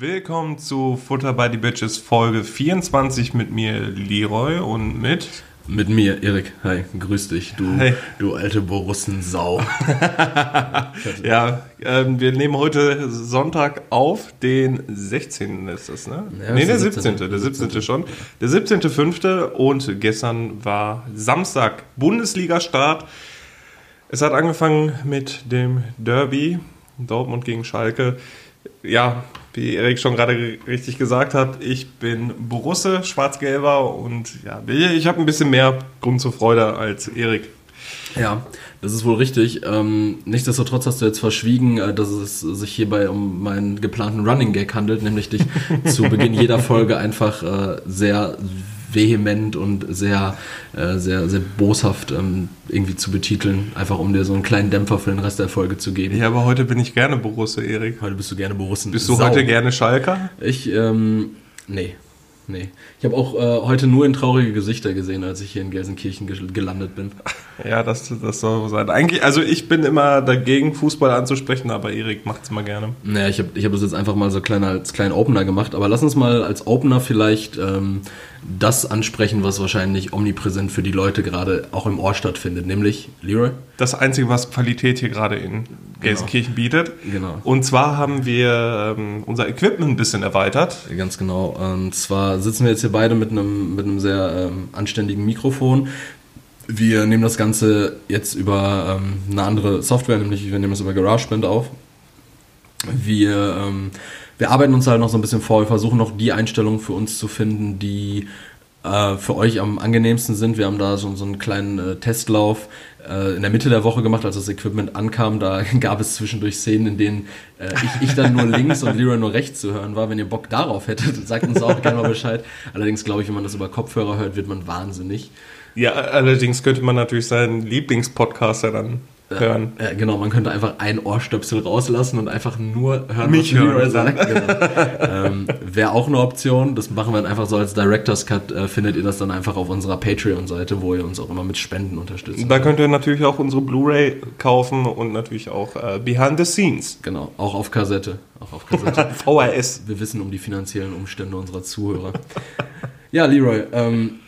willkommen zu Futter by the Bitches Folge 24 mit mir Leroy und mit mit mir, Erik. Hi, grüß dich, du, hey. du alte Borussensau. ja, ähm, wir nehmen heute Sonntag auf, den 16. ist das, ne? Ja, nee, der 17. 17. Der 17. schon. Der 17.5. und gestern war Samstag, Bundesliga-Start. Es hat angefangen mit dem Derby, Dortmund gegen Schalke. Ja, wie Erik schon gerade richtig gesagt hat, ich bin Borusse, Schwarz-Gelber und ja, ich habe ein bisschen mehr Grund zur Freude als Erik. Ja, das ist wohl richtig. Ähm, nichtsdestotrotz hast du jetzt verschwiegen, äh, dass es sich hierbei um meinen geplanten Running Gag handelt, nämlich dich zu Beginn jeder Folge einfach äh, sehr vehement und sehr, äh, sehr, sehr boshaft ähm, irgendwie zu betiteln, einfach um dir so einen kleinen Dämpfer für den Rest der Folge zu geben. Ja, aber heute bin ich gerne Borusse, Erik. Heute bist du gerne Borussen. Bist du Sau. heute gerne Schalker? Ich, ähm, nee. Nee. Ich habe auch äh, heute nur in traurige Gesichter gesehen, als ich hier in Gelsenkirchen gelandet bin. Ja, das, das soll so sein. Eigentlich, also ich bin immer dagegen, Fußball anzusprechen, aber Erik macht es mal gerne. Naja, ich habe ich hab das jetzt einfach mal so klein, als kleinen Opener gemacht, aber lass uns mal als Opener vielleicht ähm, das ansprechen, was wahrscheinlich omnipräsent für die Leute gerade auch im Ohr stattfindet, nämlich Leroy. Das Einzige, was Qualität hier gerade in Gelsenkirchen genau. bietet. Genau. Und zwar haben wir ähm, unser Equipment ein bisschen erweitert. Ganz genau. Und zwar sitzen wir jetzt hier beide mit einem, mit einem sehr ähm, anständigen Mikrofon. Wir nehmen das Ganze jetzt über ähm, eine andere Software, nämlich wir nehmen es über GarageBand auf. Wir, ähm, wir arbeiten uns halt noch so ein bisschen vor, wir versuchen noch die Einstellungen für uns zu finden, die äh, für euch am angenehmsten sind. Wir haben da so, so einen kleinen äh, Testlauf äh, in der Mitte der Woche gemacht, als das Equipment ankam. Da gab es zwischendurch Szenen, in denen äh, ich, ich dann nur links und Leroy nur rechts zu hören war. Wenn ihr Bock darauf hättet, sagt uns auch gerne mal Bescheid. Allerdings glaube ich, wenn man das über Kopfhörer hört, wird man wahnsinnig. Ja, allerdings könnte man natürlich seinen Lieblingspodcaster dann hören. Äh, genau, man könnte einfach ein Ohrstöpsel rauslassen und einfach nur hören, Mich was Leroy sagt. Genau. ähm, Wäre auch eine Option. Das machen wir dann einfach so als Director's Cut. Äh, findet ihr das dann einfach auf unserer Patreon-Seite, wo ihr uns auch immer mit Spenden unterstützt. Da könnt ihr natürlich auch unsere Blu-ray kaufen und natürlich auch äh, Behind the Scenes. Genau, auch auf Kassette. Auch auf Kassette. VHS. Wir wissen um die finanziellen Umstände unserer Zuhörer. ja, Leroy, ähm,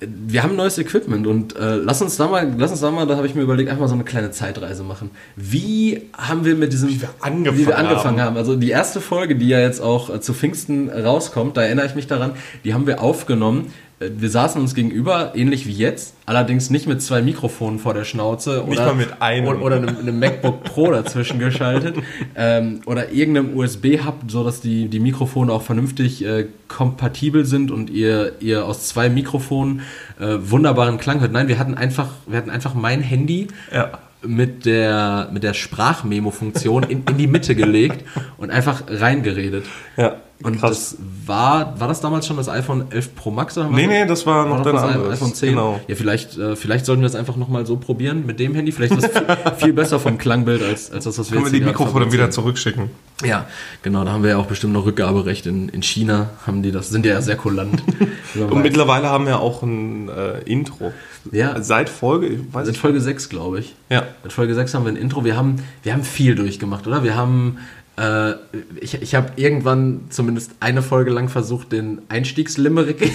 wir haben neues Equipment und äh, lass uns da mal, lass uns da mal, da habe ich mir überlegt, einfach mal so eine kleine Zeitreise machen. Wie haben wir mit diesem, wie wir angefangen, wie wir angefangen haben. haben. Also die erste Folge, die ja jetzt auch äh, zu Pfingsten rauskommt, da erinnere ich mich daran, die haben wir aufgenommen wir saßen uns gegenüber, ähnlich wie jetzt, allerdings nicht mit zwei Mikrofonen vor der Schnauze nicht oder, mit einem. oder, einem, einem MacBook Pro dazwischen geschaltet ähm, oder irgendeinem USB-Hub, so dass die, die Mikrofone auch vernünftig äh, kompatibel sind und ihr, ihr aus zwei Mikrofonen äh, wunderbaren Klang hört. Nein, wir hatten einfach, wir hatten einfach mein Handy ja mit der, mit der Sprachmemo-Funktion in, in die Mitte gelegt und einfach reingeredet. Ja. Und Krass. das war, war das damals schon das iPhone 11 Pro Max? Oder nee, nee, das war noch war das anderes. iPhone 10. Genau. Ja, vielleicht, äh, vielleicht sollten wir das einfach nochmal so probieren mit dem Handy. Vielleicht ist das viel, besser vom Klangbild als, als das, was wir Können jetzt wir die Mikrofone wieder zurückschicken. Ja, genau, da haben wir ja auch bestimmt noch Rückgaberecht. In, in China haben die das, sind ja sehr kulant. Und mittlerweile haben wir auch ein äh, Intro. Ja. Seit Folge, weiß Seit Folge 6, glaube ich. Ja. Seit Folge 6 haben wir ein Intro. Wir haben, wir haben viel durchgemacht, oder? Wir haben äh, ich ich habe irgendwann zumindest eine Folge lang versucht, den Einstiegslimerick.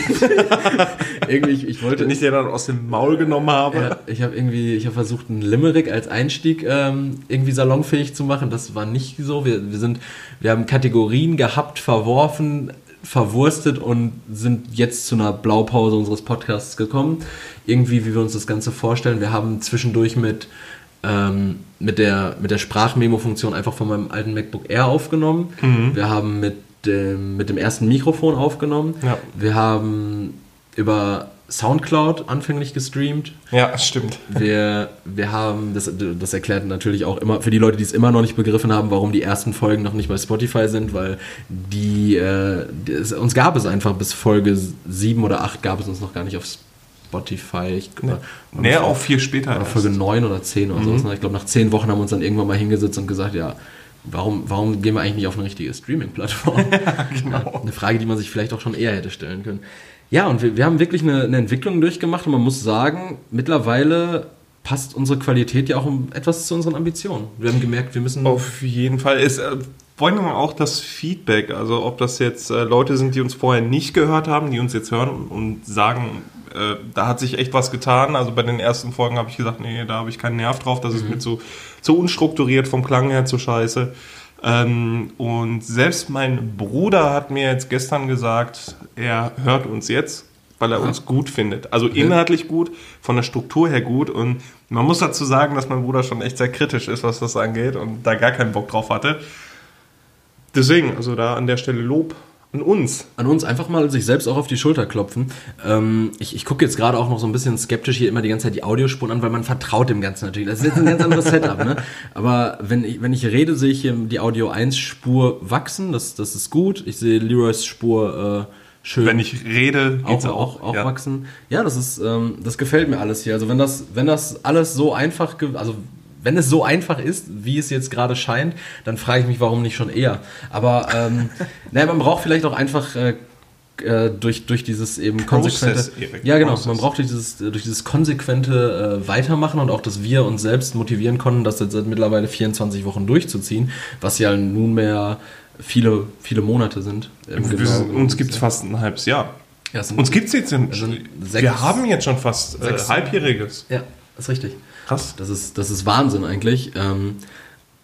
irgendwie, ich, ich wollte. nicht, der dann aus dem Maul genommen habe. Ja, ich habe irgendwie, ich habe versucht, einen Limerick als Einstieg ähm, irgendwie salonfähig zu machen. Das war nicht so. Wir, wir sind, wir haben Kategorien gehabt, verworfen, verwurstet und sind jetzt zu einer Blaupause unseres Podcasts gekommen. Irgendwie, wie wir uns das Ganze vorstellen. Wir haben zwischendurch mit ähm, mit der, mit der Sprachmemo-Funktion einfach von meinem alten MacBook Air aufgenommen. Mhm. Wir haben mit dem, mit dem ersten Mikrofon aufgenommen. Ja. Wir haben über Soundcloud anfänglich gestreamt. Ja, stimmt. Wir, wir haben, das, das erklärt natürlich auch immer, für die Leute, die es immer noch nicht begriffen haben, warum die ersten Folgen noch nicht bei Spotify sind, weil die, äh, es, uns gab es einfach bis Folge 7 oder 8 gab es uns noch gar nicht auf Spotify. Spotify. Ich, nee, nee auch viel später. Oder Folge 9 oder 10 oder mhm. sowas. Ne? Ich glaube, nach 10 Wochen haben wir uns dann irgendwann mal hingesetzt und gesagt, ja, warum, warum gehen wir eigentlich nicht auf eine richtige Streaming-Plattform? genau. Eine Frage, die man sich vielleicht auch schon eher hätte stellen können. Ja, und wir, wir haben wirklich eine, eine Entwicklung durchgemacht und man muss sagen, mittlerweile passt unsere Qualität ja auch etwas zu unseren Ambitionen. Wir haben gemerkt, wir müssen. Auf jeden Fall ist, äh, vor allem auch das Feedback, also ob das jetzt äh, Leute sind, die uns vorher nicht gehört haben, die uns jetzt hören und sagen, äh, da hat sich echt was getan. Also bei den ersten Folgen habe ich gesagt, nee, da habe ich keinen Nerv drauf, das mhm. ist mir zu, zu unstrukturiert, vom Klang her zu scheiße. Ähm, und selbst mein Bruder hat mir jetzt gestern gesagt, er hört uns jetzt, weil er ja. uns gut findet. Also inhaltlich gut, von der Struktur her gut. Und man muss dazu sagen, dass mein Bruder schon echt sehr kritisch ist, was das angeht und da gar keinen Bock drauf hatte. Deswegen, also da an der Stelle Lob an uns. An uns einfach mal sich selbst auch auf die Schulter klopfen. Ähm, ich ich gucke jetzt gerade auch noch so ein bisschen skeptisch hier immer die ganze Zeit die Audiospuren an, weil man vertraut dem Ganzen natürlich. Das ist jetzt ein ganz anderes Setup, ne? Aber wenn ich, wenn ich rede, sehe ich hier die Audio 1 Spur wachsen. Das, das ist gut. Ich sehe Leroys Spur äh, schön. Wenn ich rede, geht's auch, auch, auch ja. wachsen. Ja, das ist, ähm, das gefällt mir alles hier. Also wenn das, wenn das alles so einfach, also wenn es so einfach ist, wie es jetzt gerade scheint, dann frage ich mich, warum nicht schon eher. Aber ähm, naja, man braucht vielleicht auch einfach äh, äh durch, durch dieses eben konsequente. Ja, genau. Process. Man braucht durch dieses, durch dieses konsequente äh, Weitermachen und auch, dass wir uns selbst motivieren konnten, das jetzt seit mittlerweile 24 Wochen durchzuziehen, was ja nunmehr viele, viele Monate sind. Ähm, genau, uns gibt es fast ein halbes Jahr. Ja, uns gibt es jetzt in, Wir haben jetzt schon fast äh, halbjähriges. Ja, ist richtig. Krass. Das ist, das ist Wahnsinn eigentlich. Ähm,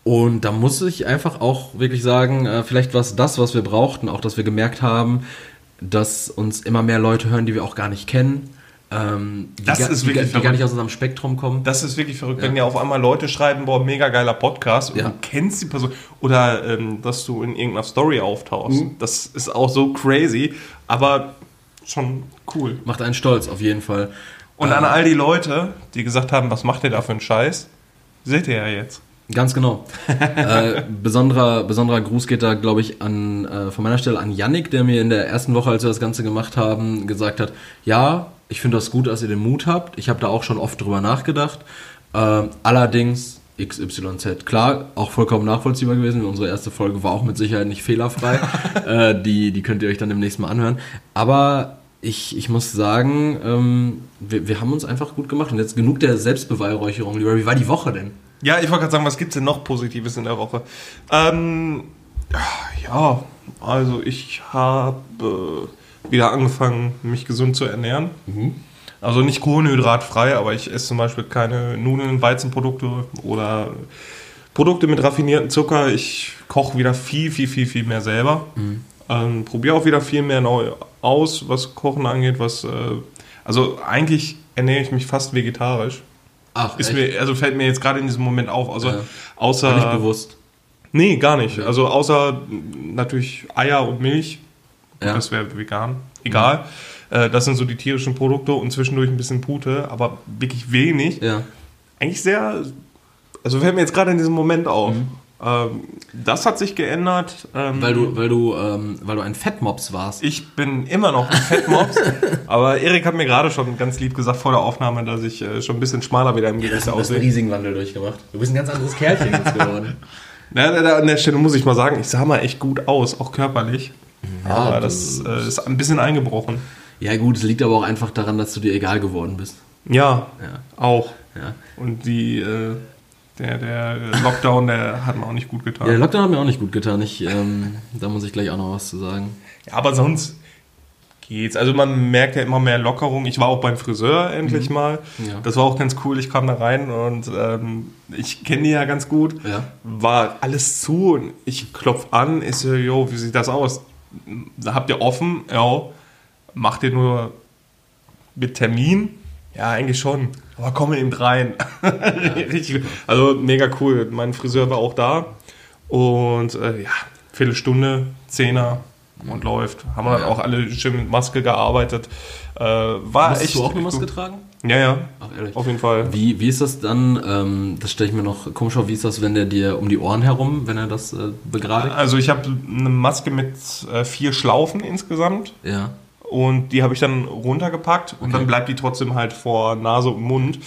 und da muss ich einfach auch wirklich sagen, äh, vielleicht war es das, was wir brauchten, auch dass wir gemerkt haben, dass uns immer mehr Leute hören, die wir auch gar nicht kennen. Ähm, die, das ist wirklich die, die gar nicht aus unserem Spektrum kommen. Das ist wirklich verrückt, ja. wenn ja auf einmal Leute schreiben, boah, mega geiler Podcast und ja. du kennst die Person oder ähm, dass du in irgendeiner Story auftauchst. Mhm. Das ist auch so crazy, aber schon cool. Macht einen stolz, auf jeden Fall. Und an all die Leute, die gesagt haben, was macht ihr da für einen Scheiß, seht ihr ja jetzt. Ganz genau. äh, besonderer, besonderer Gruß geht da, glaube ich, an, äh, von meiner Stelle an Yannick, der mir in der ersten Woche, als wir das Ganze gemacht haben, gesagt hat, ja, ich finde das gut, dass ihr den Mut habt. Ich habe da auch schon oft drüber nachgedacht. Äh, allerdings XYZ. Klar, auch vollkommen nachvollziehbar gewesen. Unsere erste Folge war auch mit Sicherheit nicht fehlerfrei. äh, die, die könnt ihr euch dann demnächst mal anhören. Aber ich, ich muss sagen, ähm, wir, wir haben uns einfach gut gemacht. Und jetzt genug der Selbstbeweihräucherung. Wie war die Woche denn? Ja, ich wollte gerade sagen, was gibt es denn noch Positives in der Woche? Ähm, ja, also ich habe wieder angefangen, mich gesund zu ernähren. Mhm. Also nicht kohlenhydratfrei, aber ich esse zum Beispiel keine Nudeln, Weizenprodukte oder Produkte mit raffiniertem Zucker. Ich koche wieder viel, viel, viel, viel mehr selber. Mhm. Ähm, Probiere auch wieder viel mehr neu aus, was Kochen angeht. Was, äh, also eigentlich ernähre ich mich fast vegetarisch. Ach, ist mir, also fällt mir jetzt gerade in diesem Moment auf. Also ja. außer. Nicht bewusst. Nee, gar nicht. Also außer natürlich Eier und Milch. Ja. Das wäre vegan. Egal. Mhm. Äh, das sind so die tierischen Produkte und zwischendurch ein bisschen Pute, aber wirklich wenig. Ja. Eigentlich sehr. Also fällt mir jetzt gerade in diesem Moment auf. Mhm. Ähm, das hat sich geändert. Ähm, weil du, weil du, ähm, weil du ein Fettmops warst. Ich bin immer noch ein Fettmops, aber Erik hat mir gerade schon ganz lieb gesagt vor der Aufnahme, dass ich äh, schon ein bisschen schmaler wieder im Gesicht aussehe. Du hast einen riesigen Wandel durchgemacht. Du bist ein ganz anderes Kerlchen jetzt geworden. Na, an der Stelle muss ich mal sagen, ich sah mal echt gut aus, auch körperlich. Ja, aber das äh, ist ein bisschen eingebrochen. Ja gut, es liegt aber auch einfach daran, dass du dir egal geworden bist. Ja, ja. auch. Ja. Und die... Äh, der, der Lockdown, der hat mir auch nicht gut getan. Ja, der Lockdown hat mir auch nicht gut getan. Ich, ähm, da muss ich gleich auch noch was zu sagen. Ja, aber sonst geht's. Also man merkt ja immer mehr Lockerung. Ich war auch beim Friseur endlich mhm. mal. Ja. Das war auch ganz cool. Ich kam da rein und ähm, ich kenne die ja ganz gut. Ja. War alles zu und ich klopf an. Ich so, jo, wie sieht das aus? Habt ihr offen? Ja. Macht ihr nur mit Termin? Ja, eigentlich schon. Aber komm eben rein. Richtig. Also mega cool. Mein Friseur war auch da. Und äh, ja, Viertelstunde, Zehner und läuft. Haben wir ja. auch alle schön mit Maske gearbeitet. Äh, war echt. du auch eine Maske tragen? Ja, ja. Ach, ehrlich. Auf jeden Fall. Wie, wie ist das dann? Ähm, das stelle ich mir noch komisch vor. Wie ist das, wenn der dir um die Ohren herum, wenn er das äh, begradigt? Also, ich habe eine Maske mit äh, vier Schlaufen insgesamt. Ja. Und die habe ich dann runtergepackt und okay. dann bleibt die trotzdem halt vor Nase und Mund.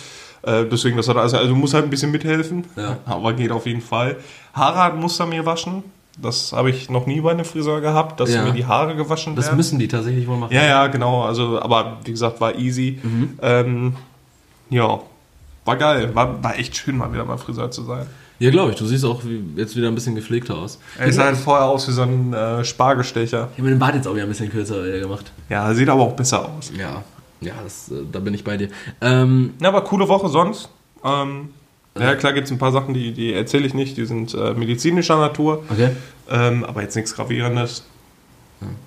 Äh, deswegen, das hat also, also du musst halt ein bisschen mithelfen, ja. aber geht auf jeden Fall. Haare muss er mir waschen. Das habe ich noch nie bei einem Friseur gehabt, dass ja. mir die Haare gewaschen werden. Das müssen die tatsächlich wohl machen. Ja, ja, genau. Also, aber wie gesagt, war easy. Mhm. Ähm, ja, war geil. War, war echt schön, mal wieder beim Friseur zu sein. Ja, glaube ich. Du siehst auch jetzt wieder ein bisschen gepflegter aus. Er sah halt vorher aus wie so ein äh, Spargelstecher. Ich habe den Bart jetzt auch wieder ein bisschen kürzer gemacht. Ja, sieht aber auch besser aus. Ja, ja das, äh, da bin ich bei dir. Ähm, ja, aber coole Woche sonst. Ähm, ja, klar gibt es ein paar Sachen, die, die erzähle ich nicht, die sind äh, medizinischer Natur. Okay. Ähm, aber jetzt nichts Gravierendes.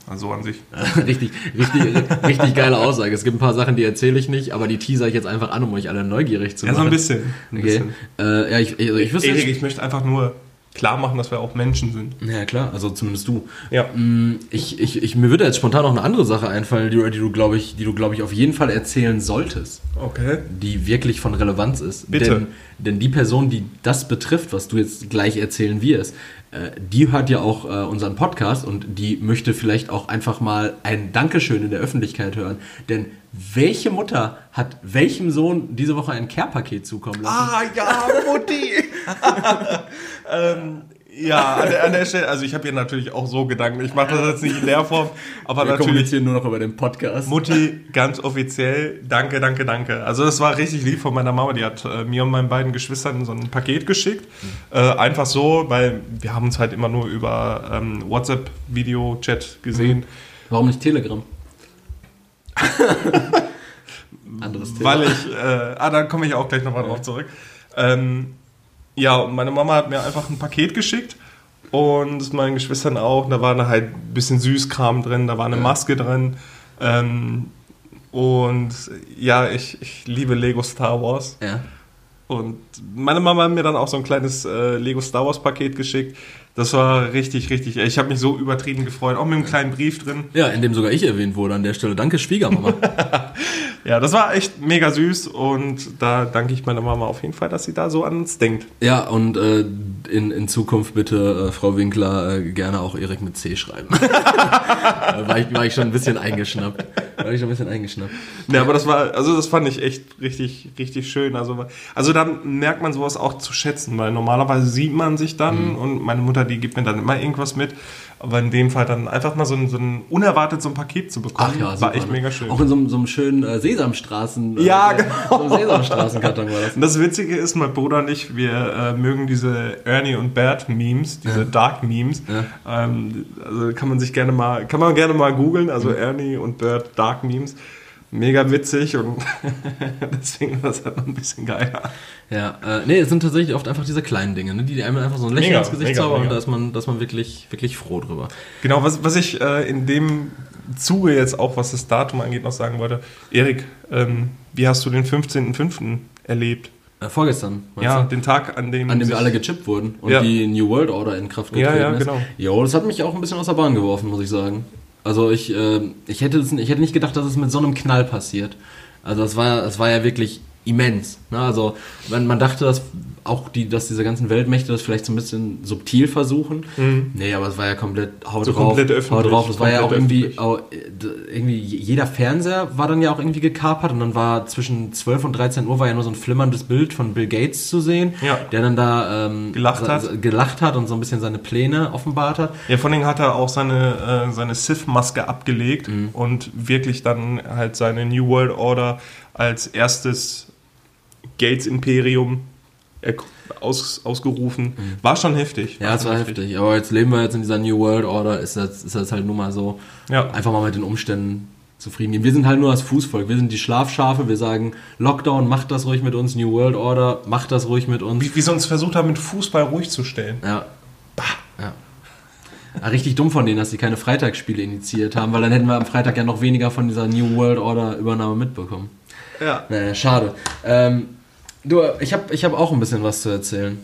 Also an sich. richtig, richtig, richtig geile Aussage. Es gibt ein paar Sachen, die erzähle ich nicht, aber die teaser ich jetzt einfach an, um euch alle neugierig zu machen. Ja, so ein bisschen. Ein okay. Bisschen. Äh, ja, ich, also ich, wüsste Erik, ich möchte einfach nur klar machen, dass wir auch Menschen sind. Ja, klar, also zumindest du. Ja. Mm, ich, ich, ich, mir würde jetzt spontan noch eine andere Sache einfallen, die, die du, glaube ich, die du, glaube ich, auf jeden Fall erzählen solltest. Okay. Die wirklich von Relevanz ist. Bitte. Denn, denn die Person, die das betrifft, was du jetzt gleich erzählen wirst, äh, die hört ja auch äh, unseren Podcast und die möchte vielleicht auch einfach mal ein Dankeschön in der Öffentlichkeit hören. Denn welche Mutter hat welchem Sohn diese Woche ein Care-Paket zukommen lassen? Ah, ja, Mutti! ähm, ja, an der, an der, Stelle, also ich habe hier natürlich auch so Gedanken. Ich mache das jetzt nicht in der Form, aber Wir natürlich. hier nur noch über den Podcast. Mutti, ganz offiziell, danke, danke, danke. Also das war richtig lieb von meiner Mama. Die hat äh, mir und meinen beiden Geschwistern so ein Paket geschickt. Mhm. Äh, einfach so, weil wir haben uns halt immer nur über ähm, WhatsApp-Video-Chat gesehen. Mhm. Warum nicht Telegram? Anderes Thema. Weil ich, äh, ah, da komme ich auch gleich nochmal drauf zurück. Ähm, ja, und meine Mama hat mir einfach ein Paket geschickt und meinen Geschwistern auch. Da war da halt ein bisschen Süßkram drin, da war eine Maske drin. Ähm, und ja, ich, ich liebe Lego Star Wars. Ja. Und meine Mama hat mir dann auch so ein kleines äh, Lego Star Wars Paket geschickt. Das war richtig, richtig. Ich habe mich so übertrieben gefreut. Auch mit einem kleinen Brief drin. Ja, in dem sogar ich erwähnt wurde an der Stelle. Danke, Schwiegermama. ja, das war echt mega süß und da danke ich meiner Mama auf jeden Fall, dass sie da so an uns denkt. Ja, und äh, in, in Zukunft bitte, äh, Frau Winkler, äh, gerne auch Erik mit C schreiben. war, ich, war ich schon ein bisschen eingeschnappt. War ich schon ein bisschen eingeschnappt. Ja, aber das war, also das fand ich echt richtig, richtig schön. Also, also dann merkt man sowas auch zu schätzen, weil normalerweise sieht man sich dann mhm. und meine Mutter die gibt mir dann immer irgendwas mit. Aber in dem Fall dann einfach mal so ein, so ein unerwartet so ein Paket zu bekommen, ja, war echt ne? mega schön. Auch in so, so einem schönen äh, Sesamstraßen. Äh, ja, genau. So einem Sesamstraßenkarton war das. Und das Witzige ist, mein Bruder und ich, wir äh, mögen diese Ernie und Bert Memes, diese ja. Dark Memes. Ja. Ähm, also kann man sich gerne mal, kann man gerne mal googeln, also mhm. Ernie und Bert Dark Memes mega witzig und deswegen war es halt noch ein bisschen geiler. Ja, äh, nee, es sind tatsächlich oft einfach diese kleinen Dinge, ne, die einem einfach so ein Lächeln mega, ins Gesicht zaubern und da ist man, da ist man wirklich, wirklich froh drüber. Genau, was, was ich äh, in dem Zuge jetzt auch, was das Datum angeht, noch sagen wollte. Erik, ähm, wie hast du den 15.05. erlebt? Äh, vorgestern. Ja, du? den Tag, an dem. An dem wir alle gechippt wurden und ja. die New World Order in Kraft getreten ja, ja, genau. ist. Jo, das hat mich auch ein bisschen aus der Bahn geworfen, muss ich sagen. Also ich, äh, ich, hätte ich hätte nicht gedacht, dass es mit so einem Knall passiert. Also es war, es war ja wirklich immens. Ne? Also man, man dachte, dass auch die, dass diese ganzen Weltmächte das vielleicht so ein bisschen subtil versuchen. Mhm. Nee, aber es war ja komplett haut so drauf. Komplett öffentlich, haut drauf. Das war ja auch irgendwie, auch, irgendwie, jeder Fernseher war dann ja auch irgendwie gekapert und dann war zwischen 12 und 13 Uhr war ja nur so ein flimmerndes Bild von Bill Gates zu sehen, ja. der dann da ähm, gelacht, hat. gelacht hat und so ein bisschen seine Pläne offenbart hat. Ja, vor allem hat er auch seine, äh, seine Sith-Maske abgelegt mhm. und wirklich dann halt seine New World Order als erstes Gates Imperium aus, ausgerufen. Mhm. War schon heftig. War ja, es war heftig. heftig. Aber jetzt leben wir jetzt in dieser New World Order, ist das, ist das halt nun mal so. Ja. Einfach mal mit den Umständen zufrieden gehen. Wir sind halt nur das Fußvolk. Wir sind die Schlafschafe. Wir sagen, Lockdown, macht das ruhig mit uns. New World Order, macht das ruhig mit uns. Wie, wie sie uns versucht haben, mit Fußball ruhig zu stellen. Ja. Bah. Ja. Ja, richtig dumm von denen, dass sie keine Freitagsspiele initiiert haben, weil dann hätten wir am Freitag ja noch weniger von dieser New World Order Übernahme mitbekommen. Ja. Naja, schade. Ähm, Du, ich habe ich hab auch ein bisschen was zu erzählen.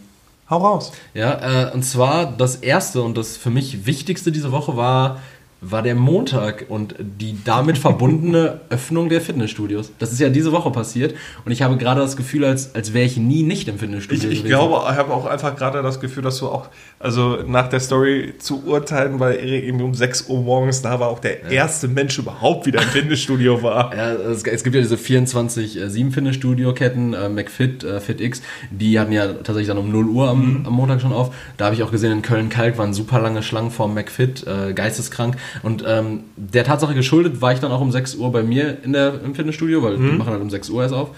Hau raus. Ja, äh, und zwar das erste und das für mich wichtigste diese Woche war war der Montag und die damit verbundene Öffnung der Fitnessstudios. Das ist ja diese Woche passiert und ich habe gerade das Gefühl, als, als wäre ich nie nicht im Fitnessstudio. Ich, ich glaube, ich habe auch einfach gerade das Gefühl, dass du auch, also nach der Story zu urteilen, weil Erik irgendwie um 6 Uhr morgens da war, auch der ja. erste Mensch überhaupt wieder im Fitnessstudio war. Ja, es, es gibt ja diese 24-7 äh, Fitnessstudio-Ketten, äh, McFit, äh, FitX, die hatten ja tatsächlich dann um 0 Uhr am, mhm. am Montag schon auf. Da habe ich auch gesehen, in Köln-Kalk waren super lange Schlangen vor McFit, äh, geisteskrank. Und ähm, der Tatsache geschuldet war ich dann auch um 6 Uhr bei mir in der, im Fitnessstudio, weil mhm. die machen halt um 6 Uhr erst auf.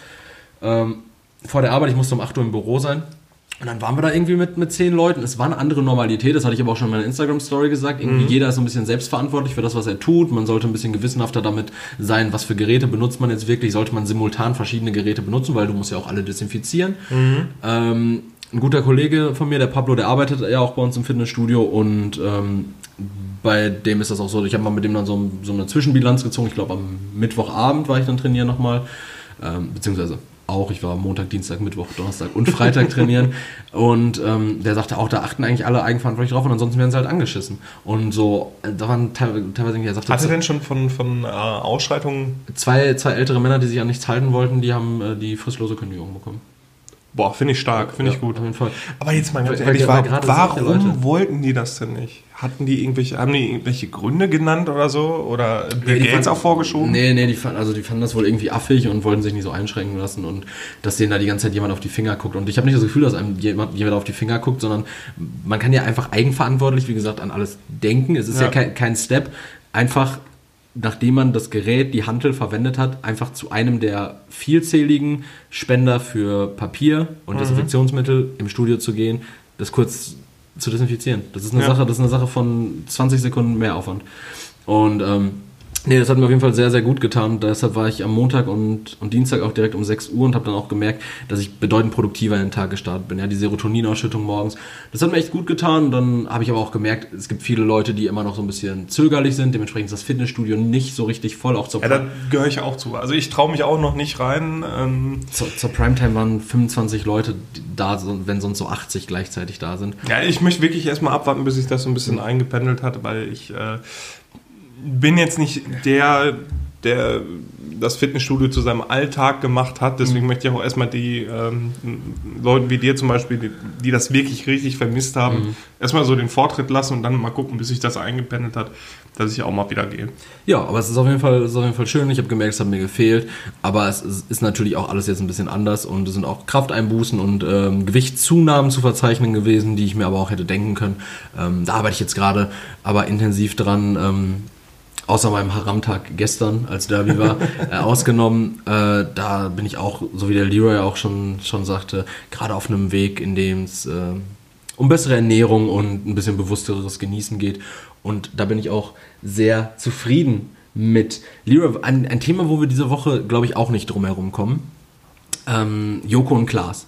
Ähm, vor der Arbeit, ich musste um 8 Uhr im Büro sein. Und dann waren wir da irgendwie mit, mit zehn Leuten. Es war eine andere Normalität, das hatte ich aber auch schon in meiner Instagram-Story gesagt. Irgendwie mhm. jeder ist so ein bisschen selbstverantwortlich für das, was er tut. Man sollte ein bisschen gewissenhafter damit sein, was für Geräte benutzt man jetzt wirklich. Sollte man simultan verschiedene Geräte benutzen, weil du musst ja auch alle desinfizieren. Mhm. Ähm, ein guter Kollege von mir, der Pablo, der arbeitet ja auch bei uns im Fitnessstudio und ähm, bei dem ist das auch so. Ich habe mal mit dem dann so, so eine Zwischenbilanz gezogen. Ich glaube, am Mittwochabend war ich dann trainieren nochmal. Ähm, beziehungsweise auch. Ich war Montag, Dienstag, Mittwoch, Donnerstag und Freitag trainieren. Und ähm, der sagte auch, da achten eigentlich alle eigenverantwortlich drauf und ansonsten werden sie halt angeschissen. Und so, äh, da waren teilweise, teilweise er sagte, Hat er denn schon von, von äh, Ausschreitungen? Zwei, zwei ältere Männer, die sich an nichts halten wollten, die haben äh, die fristlose Kündigung bekommen. Boah, finde ich stark, finde ja, ich gut. Auf jeden Fall. Aber jetzt mal ganz ehrlich, war, warum wollten die das denn nicht? Hatten die irgendwelche, haben die irgendwelche Gründe genannt oder so? Oder Bill nee, Gates auch vorgeschoben? Nee, nee, die fanden, also die fanden das wohl irgendwie affig und wollten sich nicht so einschränken lassen und dass denen da die ganze Zeit jemand auf die Finger guckt. Und ich habe nicht das Gefühl, dass einem jemand, jemand auf die Finger guckt, sondern man kann ja einfach eigenverantwortlich, wie gesagt, an alles denken. Es ist ja, ja kein, kein Step. Einfach nachdem man das Gerät, die Hantel verwendet hat, einfach zu einem der vielzähligen Spender für Papier und mhm. Desinfektionsmittel im Studio zu gehen, das kurz zu desinfizieren. Das ist eine ja. Sache, das ist eine Sache von 20 Sekunden mehr Aufwand. Und ähm, Nee, das hat mir auf jeden Fall sehr, sehr gut getan. Deshalb war ich am Montag und, und Dienstag auch direkt um 6 Uhr und habe dann auch gemerkt, dass ich bedeutend produktiver in den Tag gestartet bin. Ja, die Serotoninausschüttung morgens. Das hat mir echt gut getan. Dann habe ich aber auch gemerkt, es gibt viele Leute, die immer noch so ein bisschen zögerlich sind. Dementsprechend ist das Fitnessstudio nicht so richtig voll. Auch zur ja, da gehöre ich auch zu. Also ich traue mich auch noch nicht rein. Ähm zur, zur Primetime waren 25 Leute da, wenn sonst so 80 gleichzeitig da sind. Ja, ich möchte wirklich erstmal abwarten, bis sich das so ein bisschen eingependelt hat, weil ich... Äh, bin jetzt nicht der, der das Fitnessstudio zu seinem Alltag gemacht hat. Deswegen mhm. möchte ich auch erstmal die ähm, Leute wie dir zum Beispiel, die, die, das wirklich richtig vermisst haben, mhm. erstmal so den Vortritt lassen und dann mal gucken, bis sich das eingependelt hat, dass ich auch mal wieder gehe. Ja, aber es ist auf jeden Fall, ist auf jeden Fall schön. Ich habe gemerkt, es hat mir gefehlt. Aber es ist natürlich auch alles jetzt ein bisschen anders und es sind auch Krafteinbußen und ähm, Gewichtszunahmen zu verzeichnen gewesen, die ich mir aber auch hätte denken können. Ähm, da arbeite ich jetzt gerade aber intensiv dran. Außer meinem Haram-Tag gestern, als Derby war, äh, ausgenommen. Äh, da bin ich auch, so wie der Leroy auch schon, schon sagte, gerade auf einem Weg, in dem es äh, um bessere Ernährung und ein bisschen bewussteres Genießen geht. Und da bin ich auch sehr zufrieden mit. Leroy, ein, ein Thema, wo wir diese Woche, glaube ich, auch nicht drum herum kommen. Ähm, Joko und Klaas.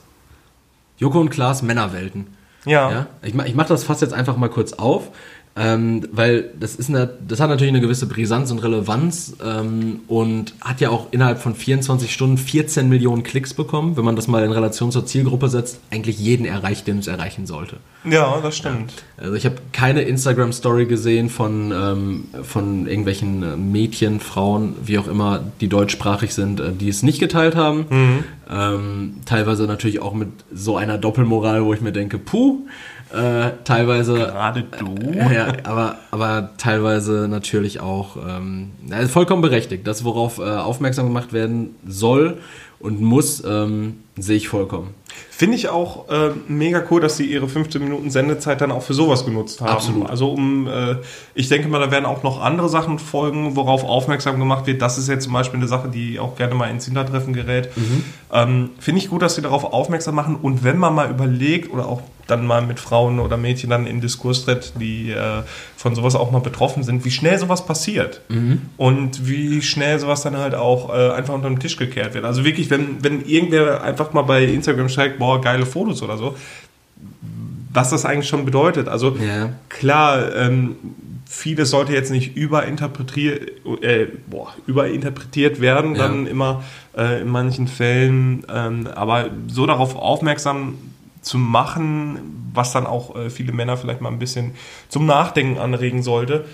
Joko und Klaas Männerwelten. Ja. ja? Ich, ich mache das fast jetzt einfach mal kurz auf. Ähm, weil das ist eine, das hat natürlich eine gewisse Brisanz und Relevanz ähm, und hat ja auch innerhalb von 24 Stunden 14 Millionen Klicks bekommen, wenn man das mal in Relation zur Zielgruppe setzt, eigentlich jeden erreicht, den es erreichen sollte. Ja, das stimmt. Ja. Also ich habe keine Instagram-Story gesehen von, ähm, von irgendwelchen äh, Mädchen, Frauen, wie auch immer, die deutschsprachig sind, äh, die es nicht geteilt haben. Mhm. Ähm, teilweise natürlich auch mit so einer Doppelmoral, wo ich mir denke, puh, äh, teilweise. Gerade du. Äh, ja, aber, aber teilweise natürlich auch ähm, vollkommen berechtigt. Das, worauf äh, aufmerksam gemacht werden soll und muss, ähm, sehe ich vollkommen. Finde ich auch äh, mega cool, dass sie ihre 15 Minuten Sendezeit dann auch für sowas genutzt haben. Absolut. Also um, äh, ich denke mal, da werden auch noch andere Sachen folgen, worauf aufmerksam gemacht wird. Das ist jetzt zum Beispiel eine Sache, die auch gerne mal ins Hintertreffen gerät. Mhm. Ähm, Finde ich gut, dass sie darauf aufmerksam machen. Und wenn man mal überlegt oder auch dann mal mit Frauen oder Mädchen dann in Diskurs tritt, die äh, von sowas auch mal betroffen sind, wie schnell sowas passiert mhm. und wie schnell sowas dann halt auch äh, einfach unter den Tisch gekehrt wird. Also wirklich, wenn, wenn irgendwer einfach mal bei Instagram schreibt, boah, geile Fotos oder so, was das eigentlich schon bedeutet. Also ja. klar, ähm, vieles sollte jetzt nicht überinterpretiert, äh, boah, überinterpretiert werden, ja. dann immer äh, in manchen Fällen, ähm, aber so darauf aufmerksam zu machen, was dann auch äh, viele Männer vielleicht mal ein bisschen zum Nachdenken anregen sollte,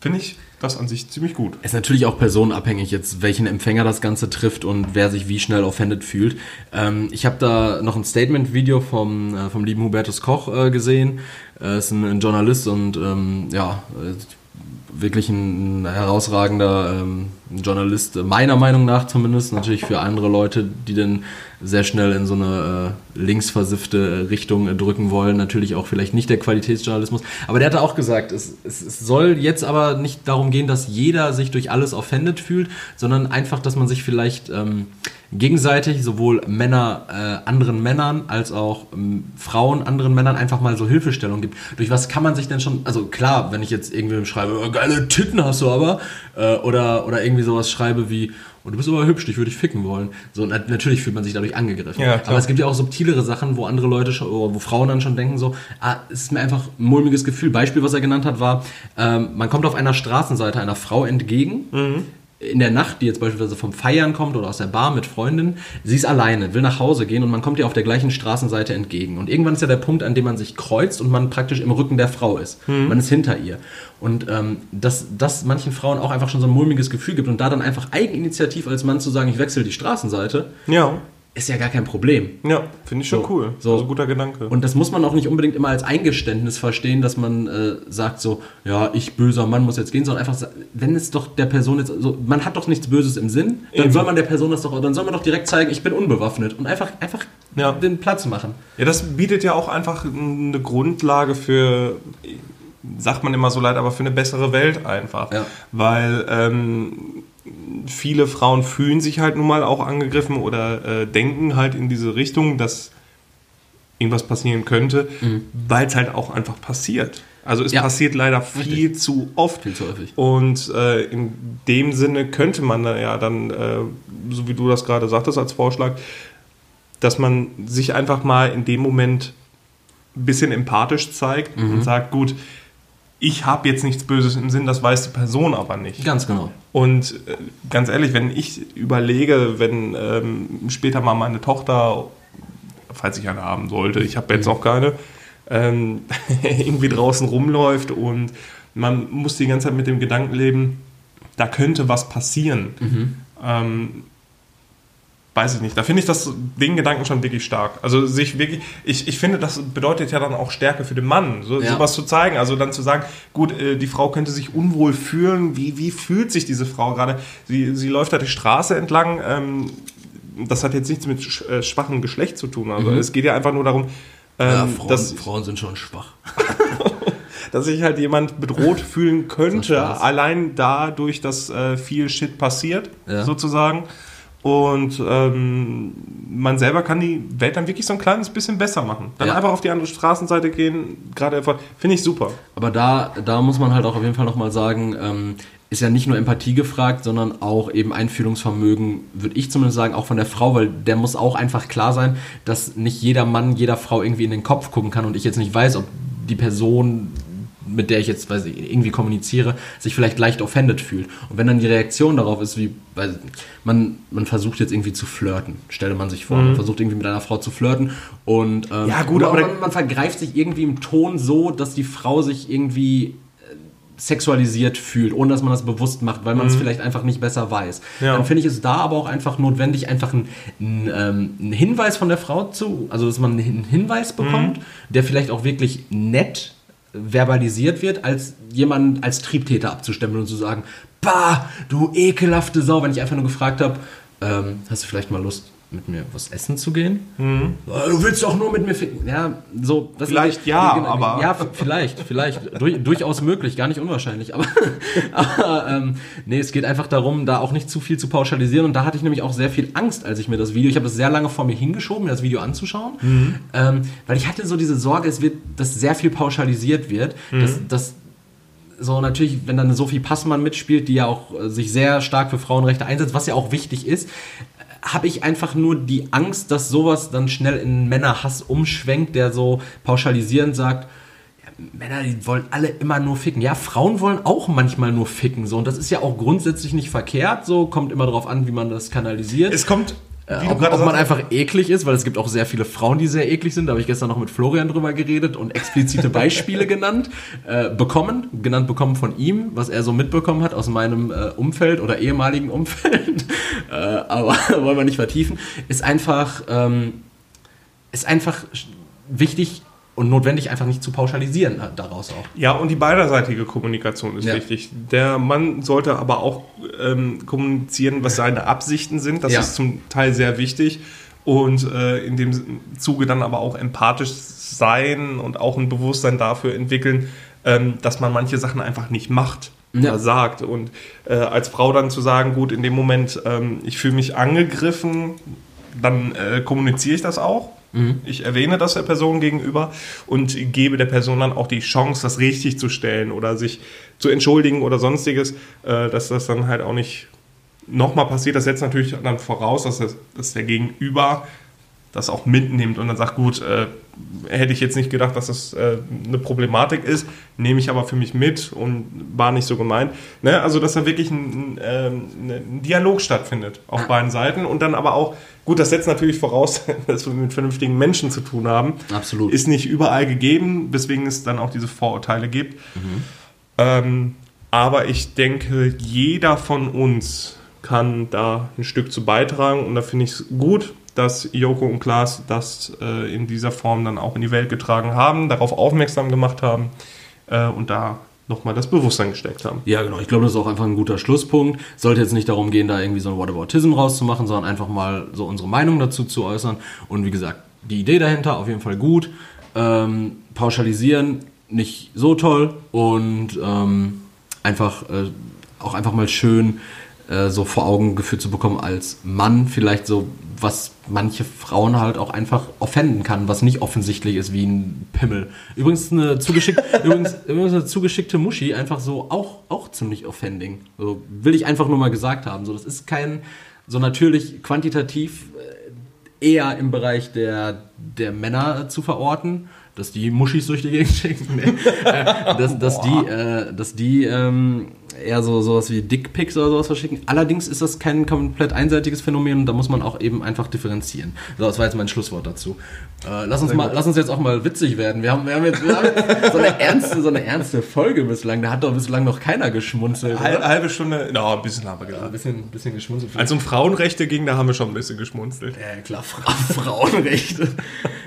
finde ich das an sich ziemlich gut. Ist natürlich auch personenabhängig jetzt, welchen Empfänger das Ganze trifft und wer sich wie schnell offended fühlt. Ähm, ich habe da noch ein Statement-Video vom, äh, vom lieben Hubertus Koch äh, gesehen. Er ist ein, ein Journalist und ähm, ja, wirklich ein, herausragender ähm, Journalist, meiner Meinung nach zumindest. Natürlich für andere Leute, die dann sehr schnell in so eine äh, linksversiffte Richtung äh, drücken wollen. Natürlich auch vielleicht nicht der Qualitätsjournalismus. Aber der hatte auch gesagt, es, es, es, soll jetzt aber nicht darum gehen, dass jeder sich durch alles offended fühlt, sondern einfach, dass man sich vielleicht ähm, gegenseitig sowohl Männer äh, anderen Männern als auch ähm, Frauen anderen Männern einfach mal so Hilfestellung gibt. Durch was kann man sich denn schon, also klar, wenn ich jetzt irgendwie schreibe, oh, geile Titten hast du aber, äh, oder, oder irgendwie sowas schreibe wie, oh, du bist aber hübsch, dich würde ich ficken wollen. So, natürlich fühlt man sich dadurch angegriffen. Ja, aber es gibt ja auch subtilere Sachen, wo andere Leute schon, wo Frauen dann schon denken so, ah, es ist mir einfach ein mulmiges Gefühl. Beispiel, was er genannt hat, war, ähm, man kommt auf einer Straßenseite einer Frau entgegen, mhm in der Nacht, die jetzt beispielsweise vom Feiern kommt oder aus der Bar mit Freundin, sie ist alleine, will nach Hause gehen und man kommt ihr auf der gleichen Straßenseite entgegen. Und irgendwann ist ja der Punkt, an dem man sich kreuzt und man praktisch im Rücken der Frau ist. Mhm. Man ist hinter ihr. Und ähm, dass das manchen Frauen auch einfach schon so ein mulmiges Gefühl gibt und da dann einfach eigeninitiativ als Mann zu sagen, ich wechsle die Straßenseite, ja ist ja gar kein Problem. Ja, finde ich schon so, cool. So. Also guter Gedanke. Und das muss man auch nicht unbedingt immer als Eingeständnis verstehen, dass man äh, sagt so, ja, ich böser Mann muss jetzt gehen, sondern einfach, wenn es doch der Person jetzt, so, man hat doch nichts Böses im Sinn, dann Eben. soll man der Person das doch, dann soll man doch direkt zeigen, ich bin unbewaffnet und einfach, einfach ja. den Platz machen. Ja, das bietet ja auch einfach eine Grundlage für, sagt man immer so leid, aber für eine bessere Welt einfach. Ja. Weil ähm, viele Frauen fühlen sich halt nun mal auch angegriffen oder äh, denken halt in diese Richtung, dass irgendwas passieren könnte, mhm. weil es halt auch einfach passiert. Also es ja. passiert leider viel Richtig. zu oft. Viel zu häufig. Und äh, in dem Sinne könnte man ja dann, äh, so wie du das gerade sagtest als Vorschlag, dass man sich einfach mal in dem Moment ein bisschen empathisch zeigt mhm. und sagt, gut, ich habe jetzt nichts Böses im Sinn, das weiß die Person aber nicht. Ganz genau. Und äh, ganz ehrlich, wenn ich überlege, wenn ähm, später mal meine Tochter, falls ich eine haben sollte, ich habe jetzt mhm. auch keine, ähm, irgendwie draußen rumläuft und man muss die ganze Zeit mit dem Gedanken leben, da könnte was passieren. Mhm. Ähm, weiß ich nicht. Da finde ich das, den Gedanken schon wirklich stark. Also sich wirklich, ich, ich finde, das bedeutet ja dann auch Stärke für den Mann, so, ja. sowas zu zeigen. Also dann zu sagen, gut, äh, die Frau könnte sich unwohl fühlen. Wie, wie fühlt sich diese Frau gerade? Sie, sie läuft da die Straße entlang. Ähm, das hat jetzt nichts mit äh, schwachem Geschlecht zu tun. Also mhm. es geht ja einfach nur darum, ähm, ja, Frauen, dass Frauen sind schon schwach. dass sich halt jemand bedroht fühlen könnte, allein dadurch, dass äh, viel Shit passiert, ja. sozusagen. Und ähm, man selber kann die Welt dann wirklich so ein kleines bisschen besser machen. Dann ja. einfach auf die andere Straßenseite gehen, gerade finde ich super. Aber da, da muss man halt auch auf jeden Fall nochmal sagen, ähm, ist ja nicht nur Empathie gefragt, sondern auch eben Einfühlungsvermögen, würde ich zumindest sagen, auch von der Frau, weil der muss auch einfach klar sein, dass nicht jeder Mann jeder Frau irgendwie in den Kopf gucken kann und ich jetzt nicht weiß, ob die Person mit der ich jetzt weiß ich, irgendwie kommuniziere, sich vielleicht leicht offended fühlt. Und wenn dann die Reaktion darauf ist, wie, weil man, man versucht jetzt irgendwie zu flirten, stelle man sich vor, mhm. man versucht irgendwie mit einer Frau zu flirten und ähm, ja, gut, aber man, man vergreift sich irgendwie im Ton so, dass die Frau sich irgendwie äh, sexualisiert fühlt, ohne dass man das bewusst macht, weil man es mhm. vielleicht einfach nicht besser weiß. Ja. Dann finde ich es da aber auch einfach notwendig, einfach einen, ähm, einen, Hinweis von der Frau zu, also dass man einen Hinweis bekommt, mhm. der vielleicht auch wirklich nett verbalisiert wird, als jemand als Triebtäter abzustempeln und zu sagen, bah, du ekelhafte Sau, wenn ich einfach nur gefragt habe, ähm, hast du vielleicht mal Lust, mit mir was essen zu gehen. Mhm. Du willst doch nur mit mir ficken. Ja, so. vielleicht ja, genau, aber. Ja, vielleicht, vielleicht. Dur durchaus möglich, gar nicht unwahrscheinlich. Aber, aber ähm, nee, es geht einfach darum, da auch nicht zu viel zu pauschalisieren. Und da hatte ich nämlich auch sehr viel Angst, als ich mir das Video, ich habe das sehr lange vor mir hingeschoben, mir das Video anzuschauen. Mhm. Ähm, weil ich hatte so diese Sorge, es wird, dass sehr viel pauschalisiert wird. Mhm. Dass, dass so natürlich, wenn dann Sophie Passmann mitspielt, die ja auch äh, sich sehr stark für Frauenrechte einsetzt, was ja auch wichtig ist, habe ich einfach nur die Angst, dass sowas dann schnell in Männerhass umschwenkt, der so pauschalisierend sagt, Männer, die wollen alle immer nur ficken. Ja, Frauen wollen auch manchmal nur ficken. So. Und das ist ja auch grundsätzlich nicht verkehrt. So kommt immer darauf an, wie man das kanalisiert. Es kommt äh, ob, ob man einfach eklig ist, weil es gibt auch sehr viele Frauen, die sehr eklig sind. Da habe ich gestern noch mit Florian drüber geredet und explizite Beispiele genannt, äh, bekommen, genannt bekommen von ihm, was er so mitbekommen hat aus meinem äh, Umfeld oder ehemaligen Umfeld. äh, aber wollen wir nicht vertiefen. Ist einfach, ähm, ist einfach wichtig, und notwendig einfach nicht zu pauschalisieren äh, daraus auch. Ja, und die beiderseitige Kommunikation ist ja. wichtig. Der Mann sollte aber auch ähm, kommunizieren, was seine Absichten sind. Das ja. ist zum Teil sehr wichtig. Und äh, in dem Zuge dann aber auch empathisch sein und auch ein Bewusstsein dafür entwickeln, ähm, dass man manche Sachen einfach nicht macht. ja. sagt. Und äh, als Frau dann zu sagen, gut, in dem Moment, ähm, ich fühle mich angegriffen, dann äh, kommuniziere ich das auch. Mhm. Ich erwähne das der Person gegenüber und gebe der Person dann auch die Chance, das richtig zu stellen oder sich zu entschuldigen oder sonstiges, äh, dass das dann halt auch nicht nochmal passiert. Das setzt natürlich dann voraus, dass, das, dass der Gegenüber das auch mitnimmt und dann sagt, gut, äh, hätte ich jetzt nicht gedacht, dass das äh, eine Problematik ist, nehme ich aber für mich mit und war nicht so gemeint. Ne? Also, dass da wirklich ein, ähm, ein Dialog stattfindet auf beiden Seiten und dann aber auch, gut, das setzt natürlich voraus, dass wir mit vernünftigen Menschen zu tun haben. Absolut. Ist nicht überall gegeben, weswegen es dann auch diese Vorurteile gibt. Mhm. Ähm, aber ich denke, jeder von uns kann da ein Stück zu beitragen und da finde ich es gut, dass Joko und Klaas das äh, in dieser Form dann auch in die Welt getragen haben, darauf aufmerksam gemacht haben äh, und da nochmal das Bewusstsein gesteckt haben. Ja, genau. Ich glaube, das ist auch einfach ein guter Schlusspunkt. Sollte jetzt nicht darum gehen, da irgendwie so ein Whataboutism rauszumachen, sondern einfach mal so unsere Meinung dazu zu äußern. Und wie gesagt, die Idee dahinter auf jeden Fall gut. Ähm, pauschalisieren nicht so toll und ähm, einfach äh, auch einfach mal schön äh, so vor Augen geführt zu bekommen als Mann vielleicht so was manche Frauen halt auch einfach offenden kann, was nicht offensichtlich ist wie ein Pimmel. Übrigens eine zugeschickte, übrigens, übrigens eine zugeschickte Muschi einfach so auch, auch ziemlich offending. So will ich einfach nur mal gesagt haben. So, das ist kein, so natürlich quantitativ äh, eher im Bereich der, der Männer zu verorten, dass die Muschis durch die Gegend schicken. Nee. Äh, dass, dass die, äh, dass die ähm, eher so sowas wie Dickpics oder sowas verschicken. Allerdings ist das kein komplett einseitiges Phänomen und da muss man auch eben einfach differenzieren. So, das war jetzt mein Schlusswort dazu. Äh, lass, uns mal, lass uns jetzt auch mal witzig werden. Wir haben, wir haben jetzt, wir haben jetzt so, eine ernste, so eine ernste Folge bislang. Da hat doch bislang noch keiner geschmunzelt. Eine halbe Stunde, no, ein bisschen haben wir. Ja, ein bisschen, bisschen geschmunzelt. Als um Frauenrechte ging, da haben wir schon ein bisschen geschmunzelt. Ja, klar, Fra Frauenrechte.